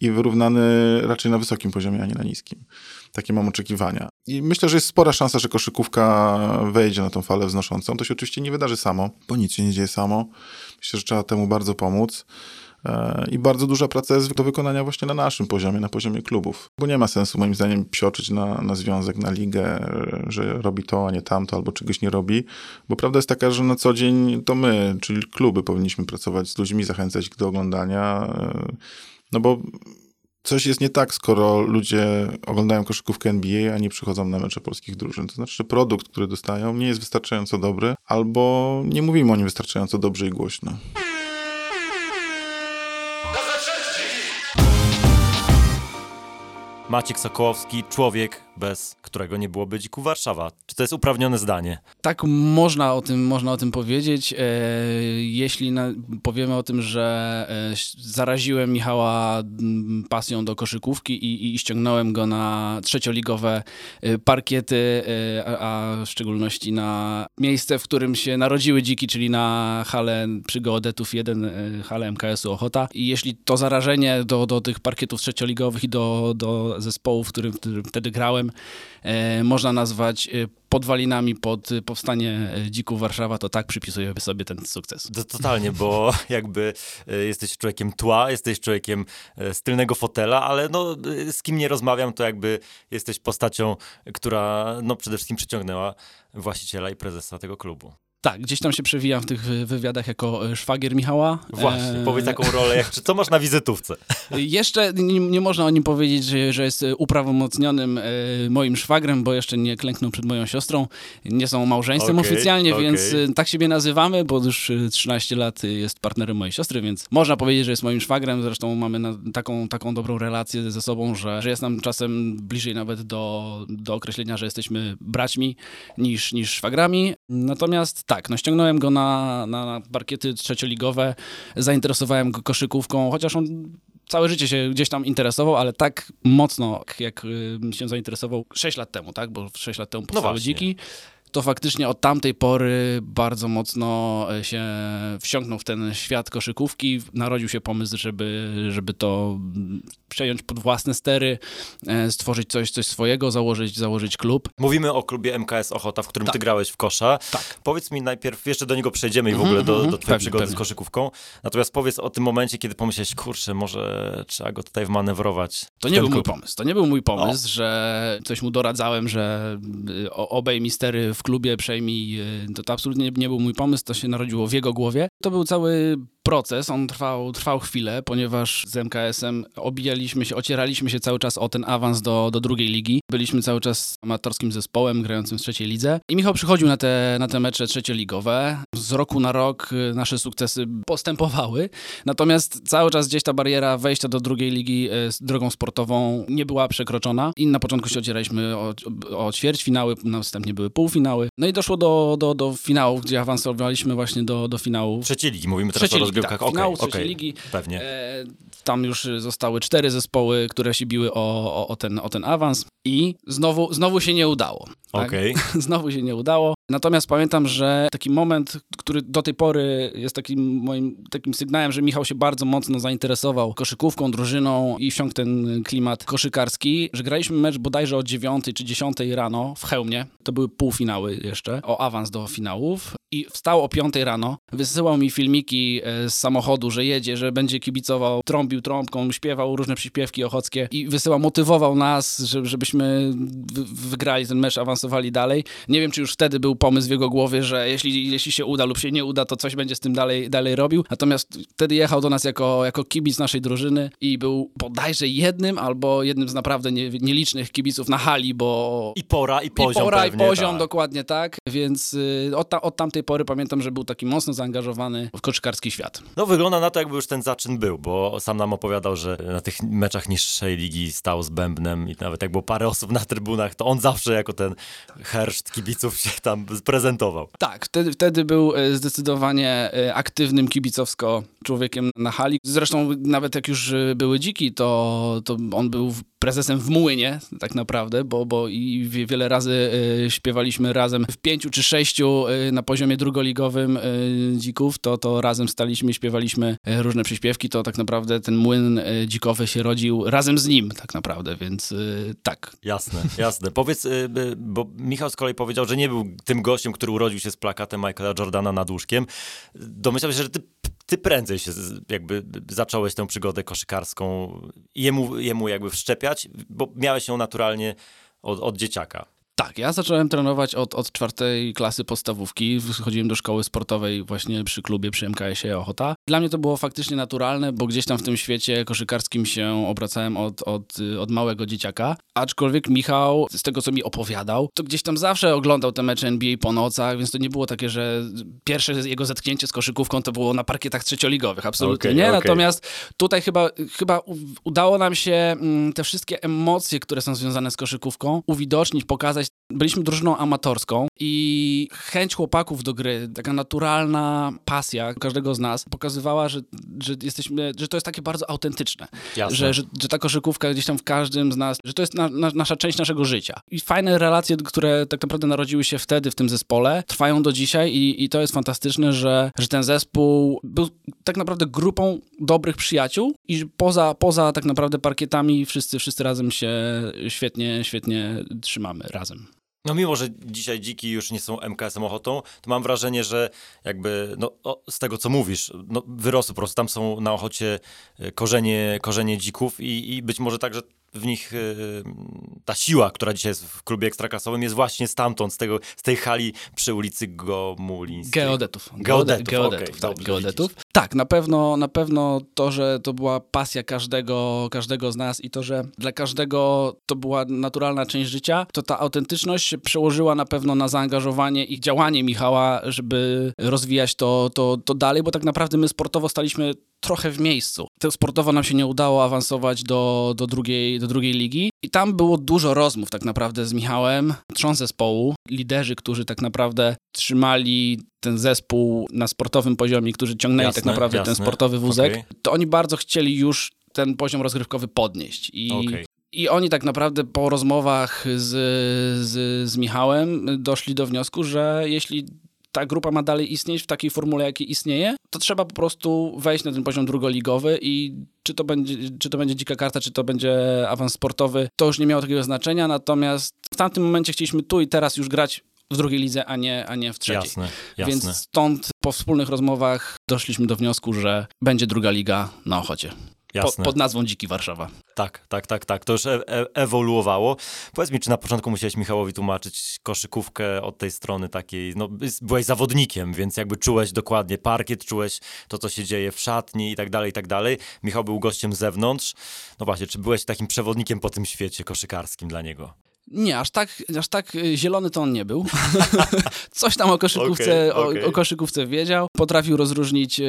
i wyrównany raczej na wysokim poziomie, a nie na niskim. Takie mam oczekiwania. I myślę, że jest spora szansa, że koszykówka wejdzie na tą falę wznoszącą. To się oczywiście nie wydarzy samo, bo nic się nie dzieje samo. Myślę, że trzeba temu bardzo pomóc. E, I bardzo duża praca jest do wykonania właśnie na naszym poziomie, na poziomie klubów. Bo nie ma sensu, moim zdaniem, psioczyć na, na związek, na ligę, że robi to, a nie tamto, albo czegoś nie robi. Bo prawda jest taka, że na co dzień to my, czyli kluby, powinniśmy pracować z ludźmi, zachęcać ich do oglądania. e, No bo coś jest nie tak, skoro ludzie oglądają koszykówkę NBA, a nie przychodzą na mecze polskich drużyn. To znaczy, że produkt, który dostają, nie jest wystarczająco dobry, albo nie mówimy o nim wystarczająco dobrze i głośno. Maciek Sokołowski, człowiek, bez którego nie byłoby Dziku Warszawa. Czy to jest uprawnione zdanie? Tak można o tym, można o tym powiedzieć. E, jeśli na, powiemy o tym, że e, zaraziłem Michała mm, pasją do koszykówki i, i ściągnąłem go na trzecioligowe e, parkiety, a, w szczególności na miejsce, w którym się narodziły dziki, czyli na halę przy Geodetów 1, e, halę MKS-u Ochota. I jeśli to zarażenie do, do tych parkietów trzecioligowych i do, do zespołu, w którym, w którym wtedy grałem, e, można nazwać e, podwalinami pod e, powstanie Dzików Warszawa, to tak przypisuję sobie ten sukces. To, totalnie, bo [LAUGHS] jakby jesteś człowiekiem tła, jesteś człowiekiem z tylnego fotela, ale no, z kim nie rozmawiam, to jakby jesteś postacią, która no, przede wszystkim przyciągnęła właściciela i prezesa tego klubu. Tak, gdzieś tam się przewijam w tych wy- wywiadach jako e, szwagier Michała. Właśnie, E, powiedz taką rolę, jak, czy co masz na wizytówce? [LAUGHS] Jeszcze nie, nie można o nim powiedzieć, że, że jest e, uprawomocnionym e, moim szwagrem, bo jeszcze nie klęknął przed moją siostrą. Nie są małżeństwem Okej, oficjalnie, okej. więc tak siebie nazywamy, bo już e, 13 lat jest partnerem mojej siostry, więc można powiedzieć, że jest moim szwagrem. Zresztą mamy taką, taką dobrą relację ze sobą, że, że jest nam czasem bliżej nawet do, do określenia, że jesteśmy braćmi niż, niż szwagrami. Natomiast tak, no ściągnąłem go na, na, na parkiety trzecioligowe, zainteresowałem go koszykówką, chociaż on całe życie się gdzieś tam interesował, ale tak mocno, jak y, się zainteresował 6 lat temu, tak? Bo 6 lat temu powstały właśnie. dziki. To faktycznie od tamtej pory bardzo mocno e, się wsiąknął w ten świat koszykówki. Narodził się pomysł, żeby, żeby to mm, przejąć pod własne stery, e, stworzyć coś, coś swojego, założyć, założyć klub. Mówimy o klubie MKS Ochota, w którym ty Tak. grałeś w kosza. Tak. Powiedz mi najpierw, jeszcze do niego przejdziemy i w Mhm, ogóle do, mhm. do twojej Pewnie, przygody z pewnie. koszykówką. Natomiast powiedz o tym momencie, kiedy pomyślałeś, kurczę, może trzeba go tutaj wmanewrować. To nie był mój klub. pomysł. To nie był mój pomysł, że coś mu doradzałem, że y, o- obejmij stery w klubie, przejmij. y, To, to absolutnie nie, nie był mój pomysł, to się narodziło w jego głowie. To był cały proces, on trwał, trwał chwilę, ponieważ z MKS-em obijaliśmy się, ocieraliśmy się cały czas o ten awans do, do drugiej ligi. Byliśmy cały czas amatorskim zespołem grającym w trzeciej lidze. I Michał przychodził na te, na te mecze trzecioligowe. Z roku na rok y, nasze sukcesy postępowały. Natomiast cały czas gdzieś ta bariera wejścia do drugiej ligi e, z drogą sportową nie była przekroczona. I na początku się ocieraliśmy o, o ćwierćfinały, następnie były półfinały. No i doszło do, do, do finałów, gdzie awansowaliśmy właśnie do, do finału. Trzeciej ligi, mówimy teraz Trzeciej o rozgrywkach. tak, finału trzeciej okej, ligi. Pewnie. E, tam już zostały cztery zespoły, które się biły o, o, o, ten, o ten awans i znowu, znowu się nie udało. tak? Okej. [LAUGHS] Znowu się nie udało. Natomiast pamiętam, że taki moment, który do tej pory jest takim moim takim sygnałem, że Michał się bardzo mocno zainteresował koszykówką, drużyną i wsiąkł ten klimat koszykarski, że graliśmy mecz bodajże o 9 czy 10 rano w Chełmie. To były półfinały jeszcze, o awans do finałów. I wstał o 5 rano, wysyłał mi filmiki e, z samochodu, że jedzie, że będzie kibicował, trąbił trąbką, śpiewał różne przyśpiewki ochockie i wysyłał, motywował nas, żeby, żebyśmy wy- wygrali ten mecz, awansowali dalej. Nie wiem, czy już wtedy był pomysł w jego głowie, że jeśli, jeśli się uda lub się nie uda, to coś będzie z tym dalej, dalej robił. Natomiast wtedy jechał do nas jako, jako kibic naszej drużyny i był bodajże jednym albo jednym z naprawdę nie, nielicznych kibiców na hali, bo I pora, i poziom i pora, pewnie, i poziom, tak. dokładnie tak. Więc y, od, ta, od tamtej pory pamiętam, że był taki mocno zaangażowany w koszykarski świat. No wygląda na to, jakby już ten zaczyn był, bo sam nam opowiadał, że na tych meczach niższej ligi stał z bębnem i nawet jak było parę osób na trybunach, to on zawsze jako ten herszt kibiców się tam prezentował. Tak, wtedy, wtedy był e, zdecydowanie e, aktywnym kibicowsko człowiekiem na hali. Zresztą nawet jak już e, były dziki, to, to on był prezesem w Młynie tak naprawdę, bo, bo i wie- wiele razy e, śpiewaliśmy razem w pięciu czy sześciu e, na poziomie drugoligowym e, dzików, to, to razem staliśmy, śpiewaliśmy różne przyśpiewki, to tak naprawdę ten młyn dzikowy się rodził razem z nim tak naprawdę, więc tak, Jasne, jasne. Powiedz, bo Michał z kolei powiedział, że nie był tym gościem, który urodził się z plakatem Michaela Jordana nad łóżkiem. Domyślam się, że ty, ty prędzej się jakby zacząłeś tę przygodę koszykarską jemu, jemu jakby wszczepiać, bo miałeś ją naturalnie od, od dzieciaka. Tak, ja zacząłem trenować od, od czwartej klasy podstawówki. Chodziłem do szkoły sportowej właśnie przy klubie, przy MKS-ie Ochota. Dla mnie to było faktycznie naturalne, bo gdzieś tam w tym świecie koszykarskim się obracałem od, od, od małego dzieciaka. Aczkolwiek Michał, z tego co mi opowiadał, to gdzieś tam zawsze oglądał te mecze NBA po nocach, więc to nie było takie, że pierwsze jego zetknięcie z koszykówką to było na parkietach trzecioligowych. Absolutnie Okej, nie. okej. Natomiast tutaj chyba, chyba udało nam się mm, te wszystkie emocje, które są związane z koszykówką, uwidocznić, pokazać. Byliśmy drużyną amatorską i chęć chłopaków do gry, taka naturalna pasja każdego z nas pokazywała, że, że jesteśmy, że to jest takie bardzo autentyczne. Że, że, że ta koszykówka gdzieś tam w każdym z nas, że to jest na, na, nasza część naszego życia. I fajne relacje, które tak naprawdę narodziły się wtedy w tym zespole, trwają do dzisiaj i, i to jest fantastyczne, że, że ten zespół był tak naprawdę grupą dobrych przyjaciół i poza, poza tak naprawdę parkietami wszyscy, wszyscy razem się świetnie, świetnie trzymamy razem. No mimo, że dzisiaj dziki już nie są MKS-em Ochotą, to mam wrażenie, że jakby no, o, z tego, co mówisz, no, wyrosły po prostu. Tam są na Ochocie e, korzenie, korzenie dzików i, i być może także w nich y, ta siła, która dzisiaj jest w klubie ekstraklasowym jest właśnie stamtąd, z, tego, z tej hali przy ulicy Gomulińskiej. Geodetów. Geodetów, geodetów, okej, tak, dobrze, geodetów. Tak, na pewno, na pewno to, że to była pasja każdego, każdego z nas i to, że dla każdego to była naturalna część życia, to ta autentyczność przełożyła na pewno na zaangażowanie i działanie Michała, żeby rozwijać to, to, to dalej, bo tak naprawdę my sportowo staliśmy trochę w miejscu. To sportowo nam się nie udało awansować do, do, drugiej, do drugiej ligi i tam było dużo rozmów tak naprawdę z Michałem, trzon zespołu, liderzy, którzy tak naprawdę trzymali ten zespół na sportowym poziomie, którzy ciągnęli Jasne, tak naprawdę jasne. ten sportowy wózek, Okej. to oni bardzo chcieli już ten poziom rozgrywkowy podnieść. I, Okej. i oni tak naprawdę po rozmowach z, z, z Michałem doszli do wniosku, że jeśli ta grupa ma dalej istnieć w takiej formule, jakiej istnieje, to trzeba po prostu wejść na ten poziom drugoligowy i czy to będzie, czy to będzie dzika karta, czy to będzie awans sportowy, to już nie miało takiego znaczenia, natomiast w tamtym momencie chcieliśmy tu i teraz już grać w drugiej lidze, a nie, a nie w trzeciej. Jasne, jasne. Więc stąd po wspólnych rozmowach doszliśmy do wniosku, że będzie druga liga na Ochocie. Jasne. pod nazwą Dziki Warszawa. Tak, tak, tak, tak. To już e e ewoluowało. Powiedz mi, czy na początku musiałeś Michałowi tłumaczyć koszykówkę od tej strony takiej, no byłeś zawodnikiem, więc jakby czułeś dokładnie parkiet, czułeś to, co się dzieje w szatni i tak dalej, i tak dalej. Michał był gościem z zewnątrz. No właśnie, czy byłeś takim przewodnikiem po tym świecie koszykarskim dla niego? Nie, aż tak, aż tak y, zielony to on nie był. [LAUGHS] Coś tam o koszykówce, Okej, okej. O, o koszykówce wiedział. Potrafił rozróżnić e,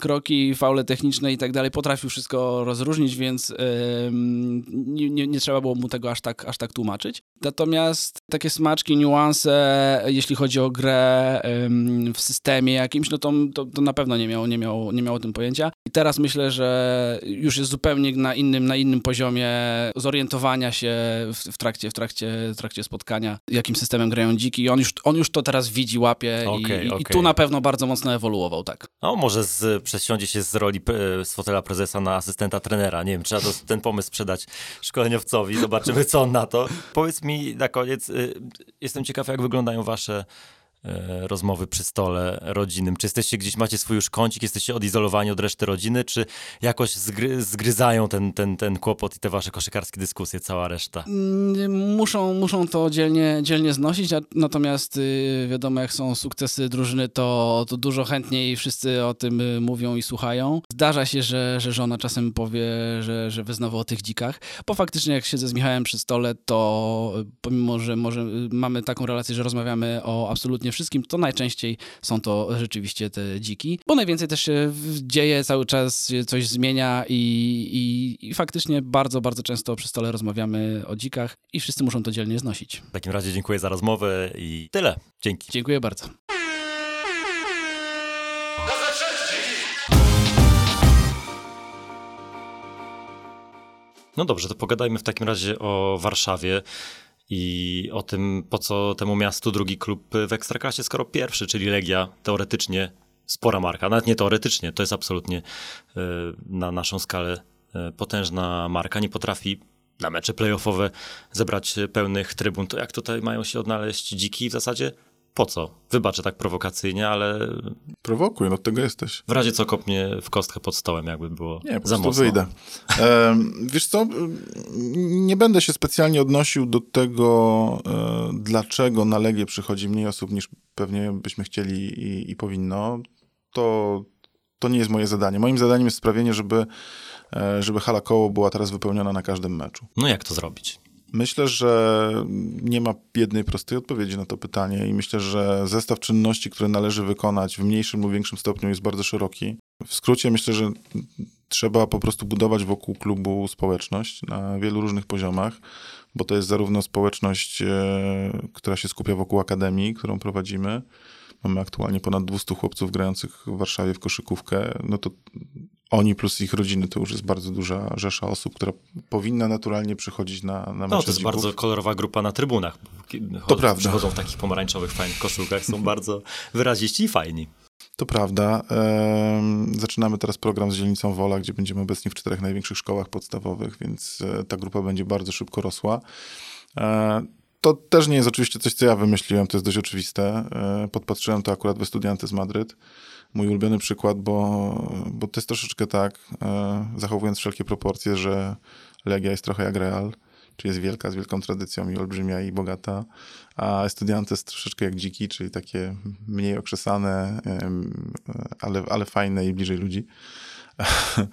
kroki, faule techniczne i tak dalej. Potrafił wszystko rozróżnić, więc em, nie, nie, nie trzeba było mu tego aż tak, aż tak tłumaczyć. Natomiast takie smaczki, niuanse, jeśli chodzi o grę em, w systemie jakimś, no to, to, to na pewno nie miał, nie, miał, nie miał o tym pojęcia. I teraz myślę, że już jest zupełnie na innym, na innym poziomie zorientowania się w, w, trakcie, w, trakcie, w trakcie spotkania, jakim systemem grają dziki. I on już, on już to teraz widzi, łapie i, Okej, i, i okej. tu na pewno bardzo mocno ewoluował, tak. No, może z, przesiądzie się z roli e, z fotela prezesa na asystenta trenera. Nie wiem, trzeba to, ten pomysł sprzedać szkoleniowcowi. Zobaczymy, co on na to. Powiedz mi na koniec, y, jestem ciekaw, jak wyglądają wasze e, rozmowy przy stole rodzinnym. Czy jesteście gdzieś, macie swój już kącik, jesteście odizolowani od reszty rodziny, czy jakoś zgry, zgryzają ten, ten, ten kłopot i te wasze koszykarskie dyskusje, cała reszta? Mm, Muszą, muszą to dzielnie, dzielnie znosić, natomiast y, wiadomo, jak są sukcesy drużyny, to, to dużo chętniej wszyscy o tym y, mówią i słuchają. Zdarza się, że, że żona czasem powie, że, że wy znowu o tych dzikach, bo faktycznie jak siedzę z Michałem przy stole, to y, pomimo, że może mamy taką relację, że rozmawiamy o absolutnie wszystkim, to najczęściej są to rzeczywiście te dziki, bo najwięcej też się dzieje, cały czas coś zmienia i, i, i faktycznie bardzo, bardzo często przy stole rozmawiamy o dzikach i wszyscy muszą to dzielnie znosić. W takim razie dziękuję za rozmowę i tyle. Dzięki. Dziękuję bardzo. No dobrze, to pogadajmy w takim razie o Warszawie i o tym, po co temu miastu drugi klub w Ekstraklasie, skoro pierwszy, czyli Legia, teoretycznie spora marka, nawet nie teoretycznie, to jest absolutnie y, na naszą skalę y, potężna marka, nie potrafi na mecze playoffowe zebrać pełnych trybun, to jak tutaj mają się odnaleźć dziki w zasadzie? Po co? Wybaczę tak prowokacyjnie, ale Prowokuj, no od tego jesteś. w razie co kopnie w kostkę pod stołem, jakby było Nie, po za mocno. wyjdę. Em, wiesz co, em, nie będę się specjalnie odnosił do tego, e, dlaczego na Legię przychodzi mniej osób niż pewnie byśmy chcieli i, i powinno. To, to nie jest moje zadanie. Moim zadaniem jest sprawienie, żeby, e, żeby hala koło była teraz wypełniona na każdym meczu. No jak to zrobić? Myślę, że nie ma jednej prostej odpowiedzi na to pytanie i myślę, że zestaw czynności, które należy wykonać w mniejszym lub większym stopniu jest bardzo szeroki. W skrócie myślę, że trzeba po prostu budować wokół klubu społeczność na wielu różnych poziomach, bo to jest zarówno społeczność, e, która się skupia wokół akademii, którą prowadzimy. Mamy aktualnie ponad 200 chłopców grających w Warszawie w koszykówkę. No to oni plus ich rodziny to już jest bardzo duża rzesza osób, która powinna naturalnie przychodzić na, na mecze No, to jest dzików. bardzo kolorowa grupa na trybunach. Kiedy To chod- prawda. Przychodzą w takich pomarańczowych, fajnych koszulkach, są bardzo wyraziści i fajni. To prawda. Zaczynamy teraz program z dzielnicą Wola, gdzie będziemy obecni w czterech największych szkołach podstawowych, więc e, ta grupa będzie bardzo szybko rosła. E, To też nie jest oczywiście coś, co ja wymyśliłem, to jest dość oczywiste. E, Podpatrzyłem to akurat we Studiantes Madryt. Mój ulubiony przykład, bo, bo to jest troszeczkę tak, e, zachowując wszelkie proporcje, że Legia jest trochę jak Real, czyli jest wielka, z wielką tradycją i olbrzymia i bogata, a Estudiantes jest troszeczkę jak dziki, czyli takie mniej okrzesane, ale, ale fajne i bliżej ludzi. [LAUGHS]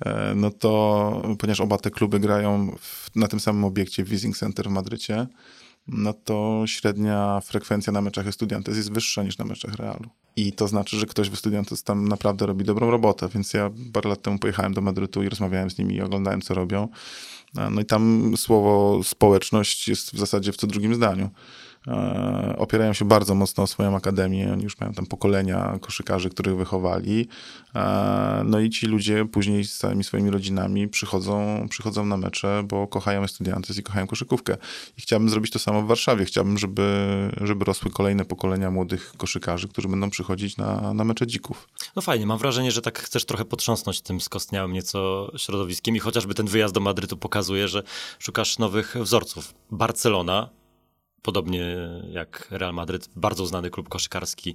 E, no to ponieważ oba te kluby grają w, na tym samym obiekcie w Center w Madrycie, no to średnia frekwencja na meczach Estudiantes jest wyższa niż na meczach Realu. I to znaczy, że ktoś w Estudiantes tam naprawdę robi dobrą robotę, więc ja parę lat temu pojechałem do Madrytu i rozmawiałem z nimi i oglądałem, co robią. No i tam słowo społeczność jest w zasadzie w co drugim zdaniu. E, opierają się bardzo mocno o swoją akademię. Oni już mają tam pokolenia koszykarzy, których wychowali. E, no i ci ludzie później z całymi swoimi rodzinami przychodzą, przychodzą na mecze, bo kochają Estudiantes i kochają koszykówkę. I chciałbym zrobić to samo w Warszawie. Chciałbym, żeby, żeby rosły kolejne pokolenia młodych koszykarzy, którzy będą przychodzić na, na mecze dzików. No fajnie, mam wrażenie, że tak chcesz trochę potrząsnąć tym skostniałym nieco środowiskiem i chociażby ten wyjazd do Madrytu pokazuje, że szukasz nowych wzorców. Barcelona, podobnie jak Real Madryt, bardzo znany klub koszykarski y,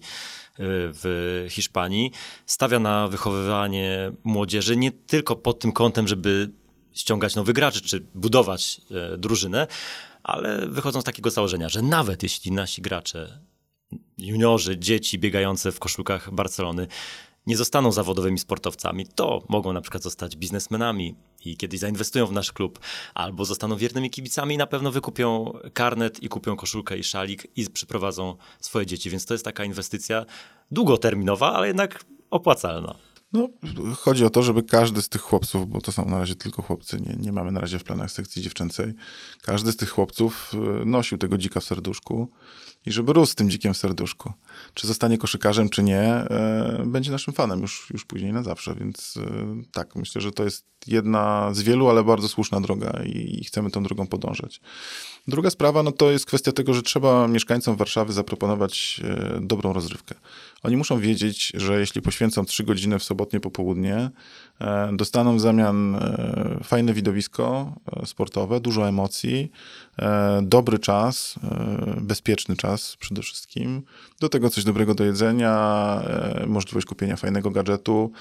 w Hiszpanii, stawia na wychowywanie młodzieży nie tylko pod tym kątem, żeby ściągać nowych graczy, czy budować e, drużynę, ale wychodzą z takiego założenia, że nawet jeśli nasi gracze, juniorzy, dzieci biegające w koszulkach Barcelony nie zostaną zawodowymi sportowcami, to mogą na przykład zostać biznesmenami i kiedyś zainwestują w nasz klub, albo zostaną wiernymi kibicami i na pewno wykupią karnet i kupią koszulkę i szalik i przyprowadzą swoje dzieci. Więc to jest taka inwestycja długoterminowa, ale jednak opłacalna. No, chodzi o to, żeby każdy z tych chłopców, bo to są na razie tylko chłopcy, nie, nie mamy na razie w planach sekcji dziewczęcej, każdy z tych chłopców y, nosił tego dzika w serduszku i żeby rósł z tym dzikiem w serduszku. Czy zostanie koszykarzem, czy nie, e, będzie naszym fanem już, już później na zawsze, więc e, tak, myślę, że to jest jedna z wielu, ale bardzo słuszna droga i, i chcemy tą drogą podążać. Druga sprawa, no to jest kwestia tego, że trzeba mieszkańcom Warszawy zaproponować e, dobrą rozrywkę. Oni muszą wiedzieć, że jeśli poświęcą trzy godziny w sobotnie popołudnie, dostaną w zamian e, fajne widowisko e, sportowe, dużo emocji, e, dobry czas, e, bezpieczny czas przede wszystkim, do tego coś dobrego do jedzenia, e, możliwość kupienia fajnego gadżetu,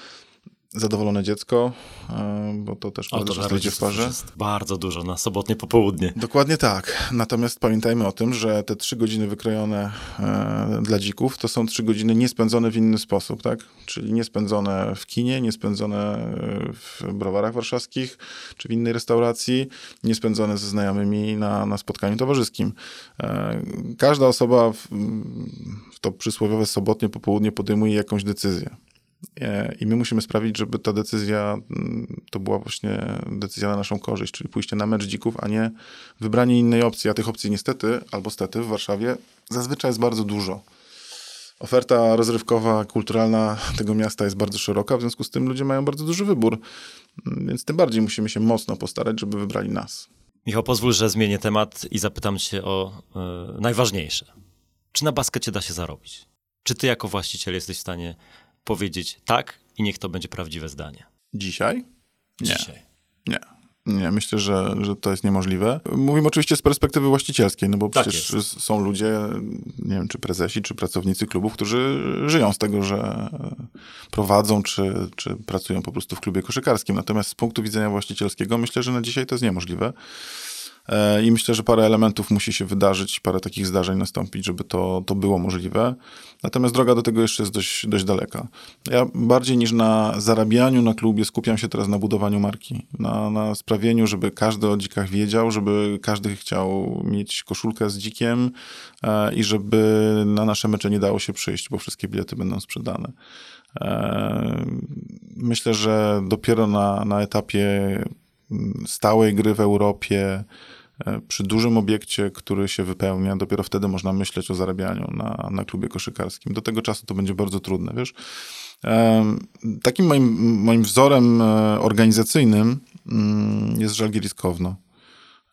zadowolone dziecko, e, bo to też bardzo to często idzie w parze. jest bardzo dużo na sobotnie popołudnie. Dokładnie tak. Natomiast pamiętajmy o tym, że te trzy godziny wykrojone e, dla dzików to są trzy godziny niespędzone w inny sposób, tak? Czyli nie spędzone w kinie, nie spędzone e, w browarach warszawskich czy w innej restauracji, nie spędzone ze znajomymi na, na spotkaniu towarzyskim. E, każda osoba w, w to przysłowiowe sobotnie popołudnie podejmuje jakąś decyzję. E, I my musimy sprawić, żeby ta decyzja mm, to była właśnie decyzja na naszą korzyść, czyli pójście na mecz dzików, a nie wybranie innej opcji. A tych opcji niestety, albo stety w Warszawie zazwyczaj jest bardzo dużo. Oferta rozrywkowa, kulturalna tego miasta jest bardzo szeroka, w związku z tym ludzie mają bardzo duży wybór. Mm, Więc tym bardziej musimy się mocno postarać, żeby wybrali nas. Michał, pozwól, że zmienię temat i zapytam cię o e, najważniejsze. Czy na baskecie da się zarobić? Czy ty jako właściciel jesteś w stanie powiedzieć tak i niech to będzie prawdziwe zdanie? Dzisiaj? Nie. Dzisiaj. Nie. Nie, myślę, że, że to jest niemożliwe. Mówimy oczywiście z perspektywy właścicielskiej, no bo Tak przecież jest. są ludzie, nie wiem, czy prezesi, czy pracownicy klubów, którzy żyją z tego, że prowadzą, czy, czy pracują po prostu w klubie koszykarskim. Natomiast z punktu widzenia właścicielskiego myślę, że na dzisiaj to jest niemożliwe. E, I myślę, że parę elementów musi się wydarzyć, parę takich zdarzeń nastąpić, żeby to, to było możliwe. Natomiast droga do tego jeszcze jest dość, dość daleka. Ja bardziej niż na zarabianiu na klubie skupiam się teraz na budowaniu marki, na, na sprawieniu, żeby każdy o dzikach wiedział, żeby każdy chciał mieć koszulkę z dzikiem e, i żeby na nasze mecze nie dało się przyjść, bo wszystkie bilety będą sprzedane. E, myślę, że dopiero na, na etapie stałej gry w Europie, e, przy dużym obiekcie, który się wypełnia, dopiero wtedy można myśleć o zarabianiu na, na klubie koszykarskim. Do tego czasu to będzie bardzo trudne, wiesz. Em, Takim moim, moim wzorem e, organizacyjnym mm, jest Żalgiris Kowno.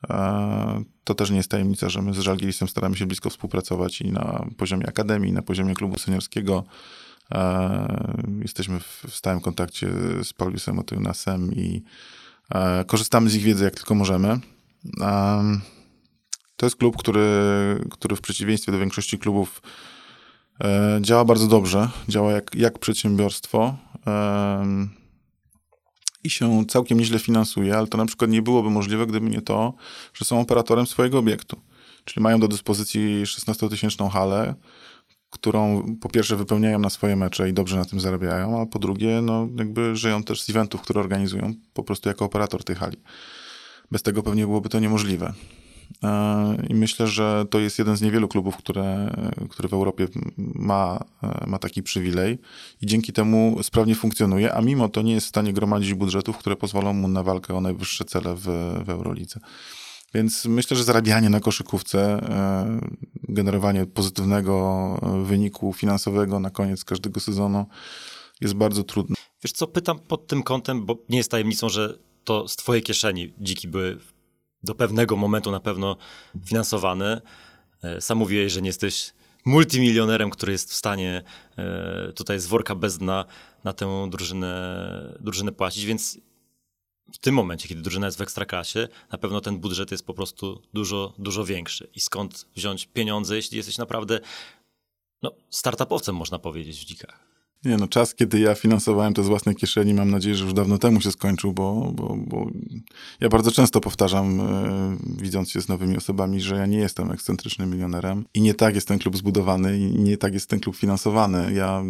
E, To też nie jest tajemnica, że my z Żalgirisem staramy się blisko współpracować i na poziomie akademii, i na poziomie klubu seniorskiego. E, Jesteśmy w stałym kontakcie z Pauliusem Otyunasem i e, korzystamy z ich wiedzy jak tylko możemy. Em, To jest klub, który, który w przeciwieństwie do większości klubów e, działa bardzo dobrze, działa jak, jak przedsiębiorstwo. I się całkiem nieźle finansuje, ale to na przykład nie byłoby możliwe, gdyby nie to, że są operatorem swojego obiektu. Czyli mają do dyspozycji 16-tysięczną halę, którą po pierwsze wypełniają na swoje mecze i dobrze na tym zarabiają, a po drugie, no jakby żyją też z eventów, które organizują po prostu jako operator tej hali. Bez tego pewnie byłoby to niemożliwe. E, I myślę, że to jest jeden z niewielu klubów, które, który w Europie ma, e, ma taki przywilej i dzięki temu sprawnie funkcjonuje, a mimo to nie jest w stanie gromadzić budżetów, które pozwolą mu na walkę o najwyższe cele w, w Eurolidze. Więc myślę, że zarabianie na koszykówce, e, generowanie pozytywnego wyniku finansowego na koniec każdego sezonu jest bardzo trudne. Wiesz co, pytam pod tym kątem, bo nie jest tajemnicą, że to z twojej kieszeni dziki były do pewnego momentu na pewno finansowane. E, sam mówiłeś, że nie jesteś multimilionerem, który jest w stanie e, tutaj z worka bez dna na tę drużynę, drużynę płacić, więc w tym momencie, kiedy drużyna jest w ekstraklasie, na pewno ten budżet jest po prostu dużo, dużo większy. I skąd wziąć pieniądze, jeśli jesteś naprawdę no, startupowcem, można powiedzieć, w dzikach? Nie no, czas, kiedy ja finansowałem to z własnej kieszeni, mam nadzieję, że już dawno temu się skończył, bo, bo, bo ja bardzo często powtarzam, yy, widząc się z nowymi osobami, że ja nie jestem ekscentrycznym milionerem i nie tak jest ten klub zbudowany i nie tak jest ten klub finansowany. Ja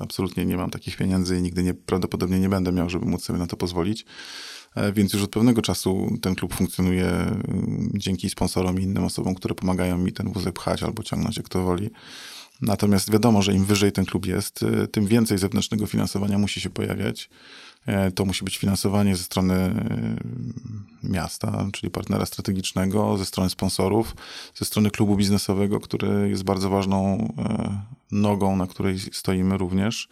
absolutnie nie mam takich pieniędzy i nigdy nie, prawdopodobnie nie będę miał, żeby móc sobie na to pozwolić. E, więc już od pewnego czasu ten klub funkcjonuje e, dzięki sponsorom i innym osobom, które pomagają mi ten wózek pchać albo ciągnąć, jak to woli. Natomiast wiadomo, że im wyżej ten klub jest, e, tym więcej zewnętrznego finansowania musi się pojawiać. To musi być finansowanie ze strony miasta, czyli partnera strategicznego, ze strony sponsorów, ze strony klubu biznesowego, który jest bardzo ważną nogą, na której stoimy również.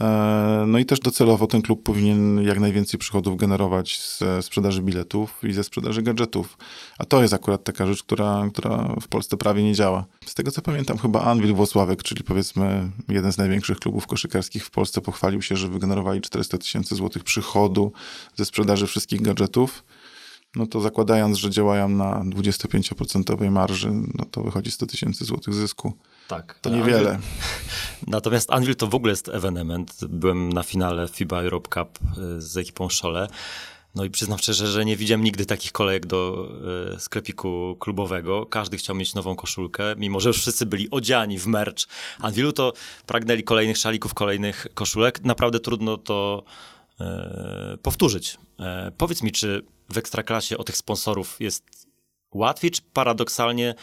E, no i też docelowo ten klub powinien jak najwięcej przychodów generować ze sprzedaży biletów i ze sprzedaży gadżetów. A to jest akurat taka rzecz, która, która w Polsce prawie nie działa. Z tego co pamiętam, chyba Anwil Włocławek, czyli powiedzmy jeden z największych klubów koszykarskich w Polsce, pochwalił się, że wygenerowali 400 tysięcy złotych przychodu ze sprzedaży wszystkich gadżetów no to zakładając, że działają na 25% marży, no to wychodzi 100 tysięcy złotych zysku. Tak. To niewiele. Anvil... [LAUGHS] Natomiast Anvil to w ogóle jest ewenement. Byłem na finale FIBA Europe Cup y, z ekipą Szole. No i przyznam szczerze, że nie widziałem nigdy takich kolejek do y, sklepiku klubowego. Każdy chciał mieć nową koszulkę, mimo że już wszyscy byli odziani w merch. Anwilu to pragnęli kolejnych szalików, kolejnych koszulek. Naprawdę trudno to y, powtórzyć. powiedz mi, czy w Ekstraklasie o tych sponsorów jest łatwiej, czy paradoksalnie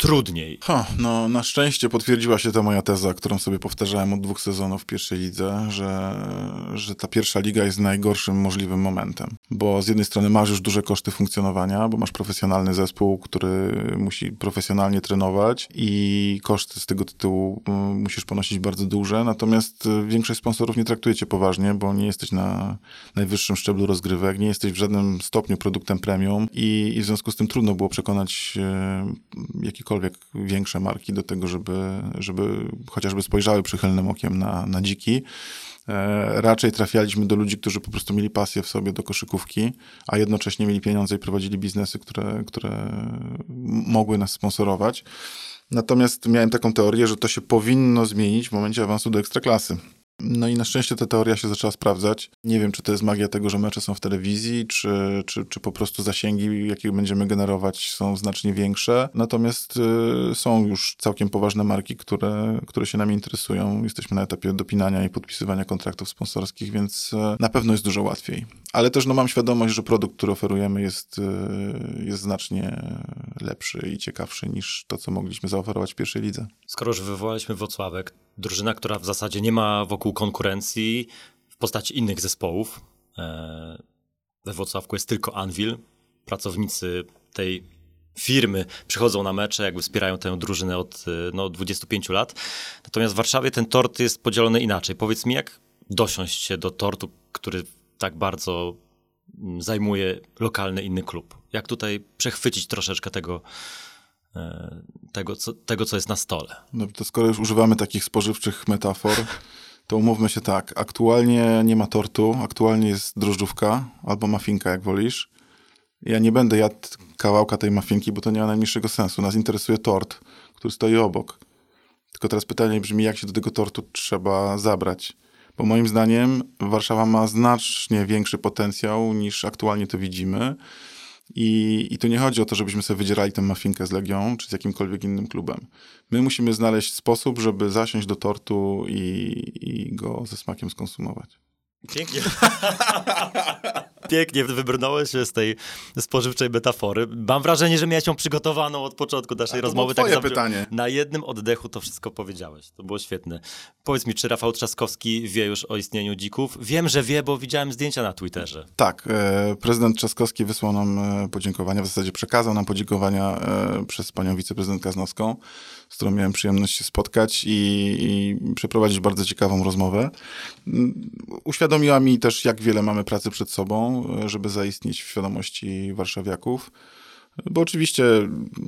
trudniej. Ha, no na szczęście potwierdziła się ta moja teza, którą sobie powtarzałem od dwóch sezonów w pierwszej lidze, że, że ta pierwsza liga jest najgorszym możliwym momentem. Bo z jednej strony masz już duże koszty funkcjonowania, bo masz profesjonalny zespół, który musi profesjonalnie trenować i koszty z tego tytułu mm, musisz ponosić bardzo duże, natomiast y, większość sponsorów nie traktuje cię poważnie, bo nie jesteś na najwyższym szczeblu rozgrywek, nie jesteś w żadnym stopniu produktem premium i, i w związku z tym trudno było przekonać y, jakikolwiek jakiekolwiek większe marki do tego, żeby, żeby chociażby spojrzały przychylnym okiem na, na dziki. E, raczej trafialiśmy do ludzi, którzy po prostu mieli pasję w sobie do koszykówki, a jednocześnie mieli pieniądze i prowadzili biznesy, które, które mogły nas sponsorować. Natomiast miałem taką teorię, że to się powinno zmienić w momencie awansu do ekstraklasy. No i na szczęście ta teoria się zaczęła sprawdzać. Nie wiem, czy to jest magia tego, że mecze są w telewizji, czy, czy, czy po prostu zasięgi, jakie będziemy generować, są znacznie większe. Natomiast y, są już całkiem poważne marki, które, które się nami interesują. Jesteśmy na etapie dopinania i podpisywania kontraktów sponsorskich, więc y, na pewno jest dużo łatwiej. Ale też no, mam świadomość, że produkt, który oferujemy, jest, y, jest znacznie lepszy i ciekawszy niż to, co mogliśmy zaoferować w pierwszej lidze. Skoro już wywołaliśmy Wocławek, drużyna, która w zasadzie nie ma wokół konkurencji w postaci innych zespołów. E, we Wrocławku jest tylko Anvil. Pracownicy tej firmy przychodzą na mecze, jakby wspierają tę drużynę od e, no, 25 lat. Natomiast w Warszawie ten tort jest podzielony inaczej. Powiedz mi, jak dosiąść się do tortu, który tak bardzo mm, zajmuje lokalny inny klub? Jak tutaj przechwycić troszeczkę tego, e, tego, co, tego, co jest na stole? No to skoro już używamy takich spożywczych metafor, to umówmy się tak. Aktualnie nie ma tortu, aktualnie jest drożdżówka albo mafinka, jak wolisz. Ja nie będę jadł kawałka tej mafinki, bo to nie ma najmniejszego sensu. Nas interesuje tort, który stoi obok. Tylko teraz pytanie brzmi, jak się do tego tortu trzeba zabrać. Bo moim zdaniem Warszawa ma znacznie większy potencjał niż aktualnie to widzimy. I, I tu nie chodzi o to, żebyśmy sobie wydzierali tę mafinkę z Legią czy z jakimkolwiek innym klubem. My musimy znaleźć sposób, żeby zasiąść do tortu i, i go ze smakiem skonsumować. Pięknie. [LAUGHS] Pięknie wybrnąłeś się z tej spożywczej metafory. Mam wrażenie, że miałeś ją przygotowaną od początku naszej rozmowy. było twoje zabrzmi- pytanie. Na jednym oddechu to wszystko powiedziałeś. To było świetne. Powiedz mi, czy Rafał Trzaskowski wie już o istnieniu dzików? Wiem, że wie, bo widziałem zdjęcia na Twitterze. Tak, e, prezydent Trzaskowski wysłał nam e, podziękowania, w zasadzie przekazał nam podziękowania e, przez panią wiceprezydent Kaznowską, z którą miałem przyjemność się spotkać i, i przeprowadzić bardzo ciekawą rozmowę. Mm, Uświadomiła mi też, jak wiele mamy pracy przed sobą, żeby zaistnieć w świadomości warszawiaków. Bo oczywiście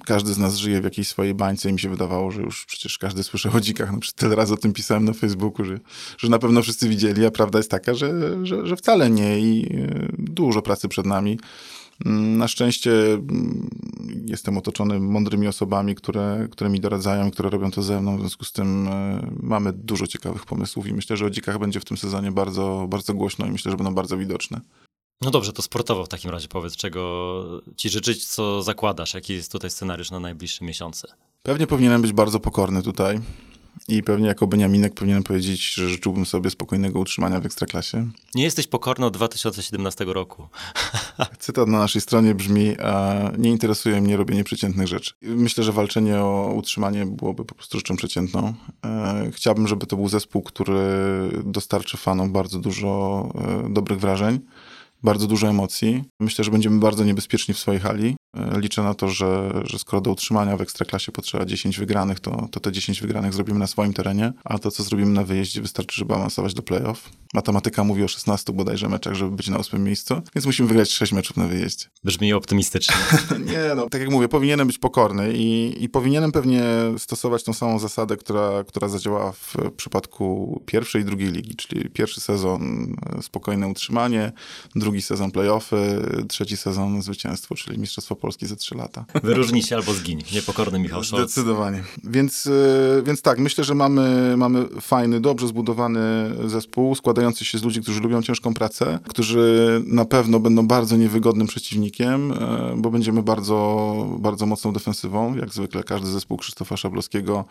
każdy z nas żyje w jakiejś swojej bańce i mi się wydawało, że już przecież każdy słyszy o dzikach. No, tyle razy o tym pisałem na Facebooku, że, że na pewno wszyscy widzieli, a prawda jest taka, że, że, że wcale nie i e, dużo pracy przed nami. Mm, Na szczęście mm, jestem otoczony mądrymi osobami, które, które mi doradzają, które robią to ze mną. W związku z tym e, mamy dużo ciekawych pomysłów i myślę, że o dzikach będzie w tym sezonie bardzo, bardzo głośno i myślę, że będą bardzo widoczne. No dobrze, to sportowo w takim razie powiedz, czego ci życzyć, co zakładasz, jaki jest tutaj scenariusz na najbliższe miesiące. Pewnie powinienem być bardzo pokorny tutaj i pewnie jako Beniaminek powinienem powiedzieć, że życzyłbym sobie spokojnego utrzymania w Ekstraklasie. Nie jesteś pokorny od 2017 roku. [LAUGHS] Cytat na naszej stronie brzmi: Nie interesuje mnie robienie przeciętnych rzeczy. Myślę, że walczenie o utrzymanie byłoby po prostu rzeczą przeciętną. E, Chciałbym, żeby to był zespół, który dostarczy fanom bardzo dużo e, dobrych wrażeń, bardzo dużo emocji. Myślę, że będziemy bardzo niebezpieczni w swojej hali. E, Liczę na to, że, że skoro do utrzymania w Ekstraklasie potrzeba 10 wygranych, to, to te 10 wygranych zrobimy na swoim terenie, a to, co zrobimy na wyjeździe, wystarczy, żeby awansować do playoff. Matematyka mówi o 16 bodajże meczach, żeby być na ósmym miejscu, więc musimy wygrać 6 meczów na wyjeździe. Brzmi optymistycznie. [LAUGHS] Nie, no, tak jak mówię, powinienem być pokorny i, i powinienem pewnie stosować tą samą zasadę, która, która zadziałała w przypadku pierwszej i drugiej ligi, czyli pierwszy sezon e, spokojne utrzymanie, drugi sezon playoffy, trzeci sezon zwycięstwo, czyli Mistrzostwo Polski za trzy lata. [LAUGHS] Wyróżnij się albo zgiń. Niepokorny Michał Scholz. Zdecydowanie. Więc, e, więc tak, myślę, że mamy, mamy fajny, dobrze zbudowany zespół, składający się z ludzi, którzy lubią ciężką pracę, którzy na pewno będą bardzo niewygodnym przeciwnikiem, e, bo będziemy bardzo, bardzo mocną defensywą. Jak zwykle każdy zespół Krzysztofa Szablowskiego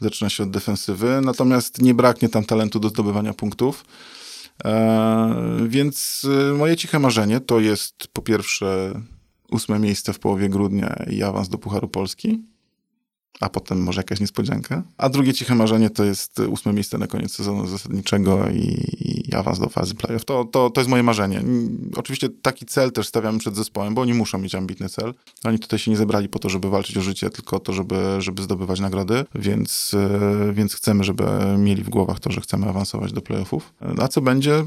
zaczyna się od defensywy, natomiast nie braknie tam talentu do zdobywania punktów. E, Więc moje ciche marzenie to jest po pierwsze ósme miejsce w połowie grudnia i awans do Pucharu Polski, a potem może jakaś niespodzianka. A drugie ciche marzenie to jest ósme miejsce na koniec sezonu zasadniczego i, i awans do fazy playoff. To, to, to jest moje marzenie. Mm, Oczywiście taki cel też stawiamy przed zespołem, bo oni muszą mieć ambitny cel. Oni tutaj się nie zebrali po to, żeby walczyć o życie, tylko to, żeby, żeby zdobywać nagrody, więc, e, więc chcemy, żeby mieli w głowach to, że chcemy awansować do playoffów. A co będzie,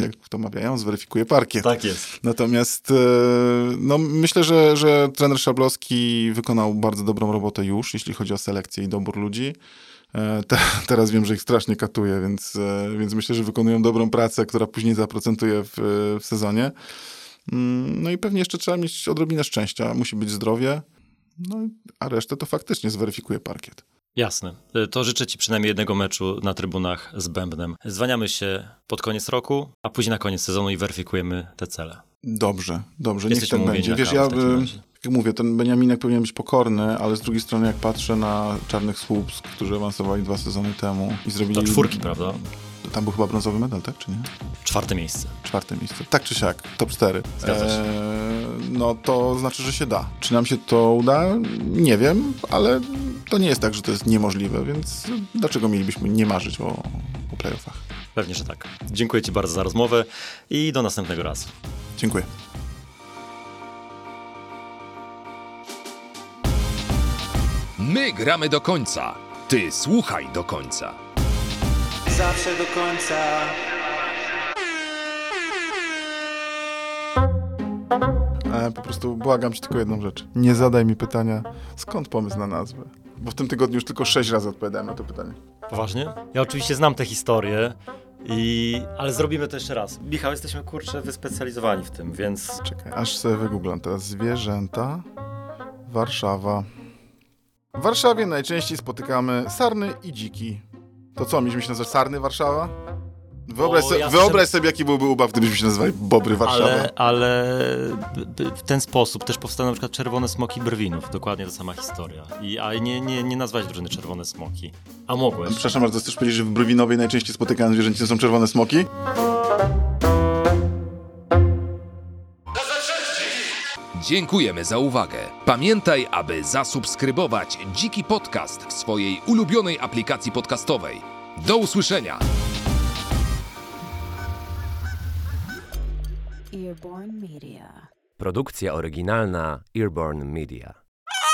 jak to mawiają, zweryfikuje parkiet. Tak jest. Natomiast e, no, myślę, że, że trener Szablowski wykonał bardzo dobrą robotę już, jeśli chodzi o selekcję i dobór ludzi. E, Te, teraz wiem, że ich strasznie katuje, więc, e, więc myślę, że wykonują dobrą pracę, która później zaprocentuje w, w sezonie. Mm, No i pewnie jeszcze trzeba mieć odrobinę szczęścia. Musi być zdrowie, no, a resztę to faktycznie zweryfikuje parkiet. Jasne. To życzę ci przynajmniej jednego meczu na trybunach z Bębnem. Zwaniamy się pod koniec roku, a później na koniec sezonu i weryfikujemy te cele. Dobrze, dobrze, niech Jesteśmy tak umówieni będzie. Wiesz, ja bym, razie. jak mówię, ten Beniaminek powinien być pokorny, ale z drugiej strony jak patrzę na Czarnych Słupsk, którzy awansowali dwa sezony temu i zrobili... To czwórki, prawda? Tam był chyba brązowy medal, tak czy nie? Czwarte miejsce. Czwarte miejsce. Tak czy siak, top 4. Zgadza się. No to znaczy, że się da. Czy nam się to uda? Nie wiem, ale to nie jest tak, że to jest niemożliwe, więc dlaczego mielibyśmy nie marzyć o, o playoffach? Pewnie, że tak. Dziękuję ci bardzo za rozmowę i do następnego razu. Dziękuję. My gramy do końca. Ty słuchaj do końca. Zawsze do końca. Po prostu błagam cię tylko jedną rzecz. Nie zadaj mi pytania, skąd pomysł na nazwę? Bo w tym tygodniu już tylko sześć razy odpowiadałem na to pytanie. Poważnie? Ja oczywiście znam tę historię, i... ale zrobimy to jeszcze raz. Michał, jesteśmy kurczę wyspecjalizowani w tym, więc Czekaj, aż sobie wygooglam teraz. Zwierzęta, Warszawa. W Warszawie najczęściej spotykamy sarny i dziki. To co, mieliśmy się nazywać Sarny Warszawa? Wyobraź, O, sobie, ja wyobraź sobie, jaki byłby ubaw, gdybyśmy się nazywali Bobry Warszawa. Ale, ale w ten sposób też powstały na przykład Czerwone Smoki Brwinów. Dokładnie ta sama historia. I, a nie, nie, nie nazwać drużyny Czerwone Smoki. A mogłeś. Przepraszam bardzo, chcesz powiedzieć, że w Brwinowie najczęściej spotykane zwierzęta są czerwone smoki? Dziękujemy za uwagę. Pamiętaj, aby zasubskrybować Dziki Podcast w swojej ulubionej aplikacji podcastowej. Do usłyszenia! Media. Produkcja oryginalna Earborn Media.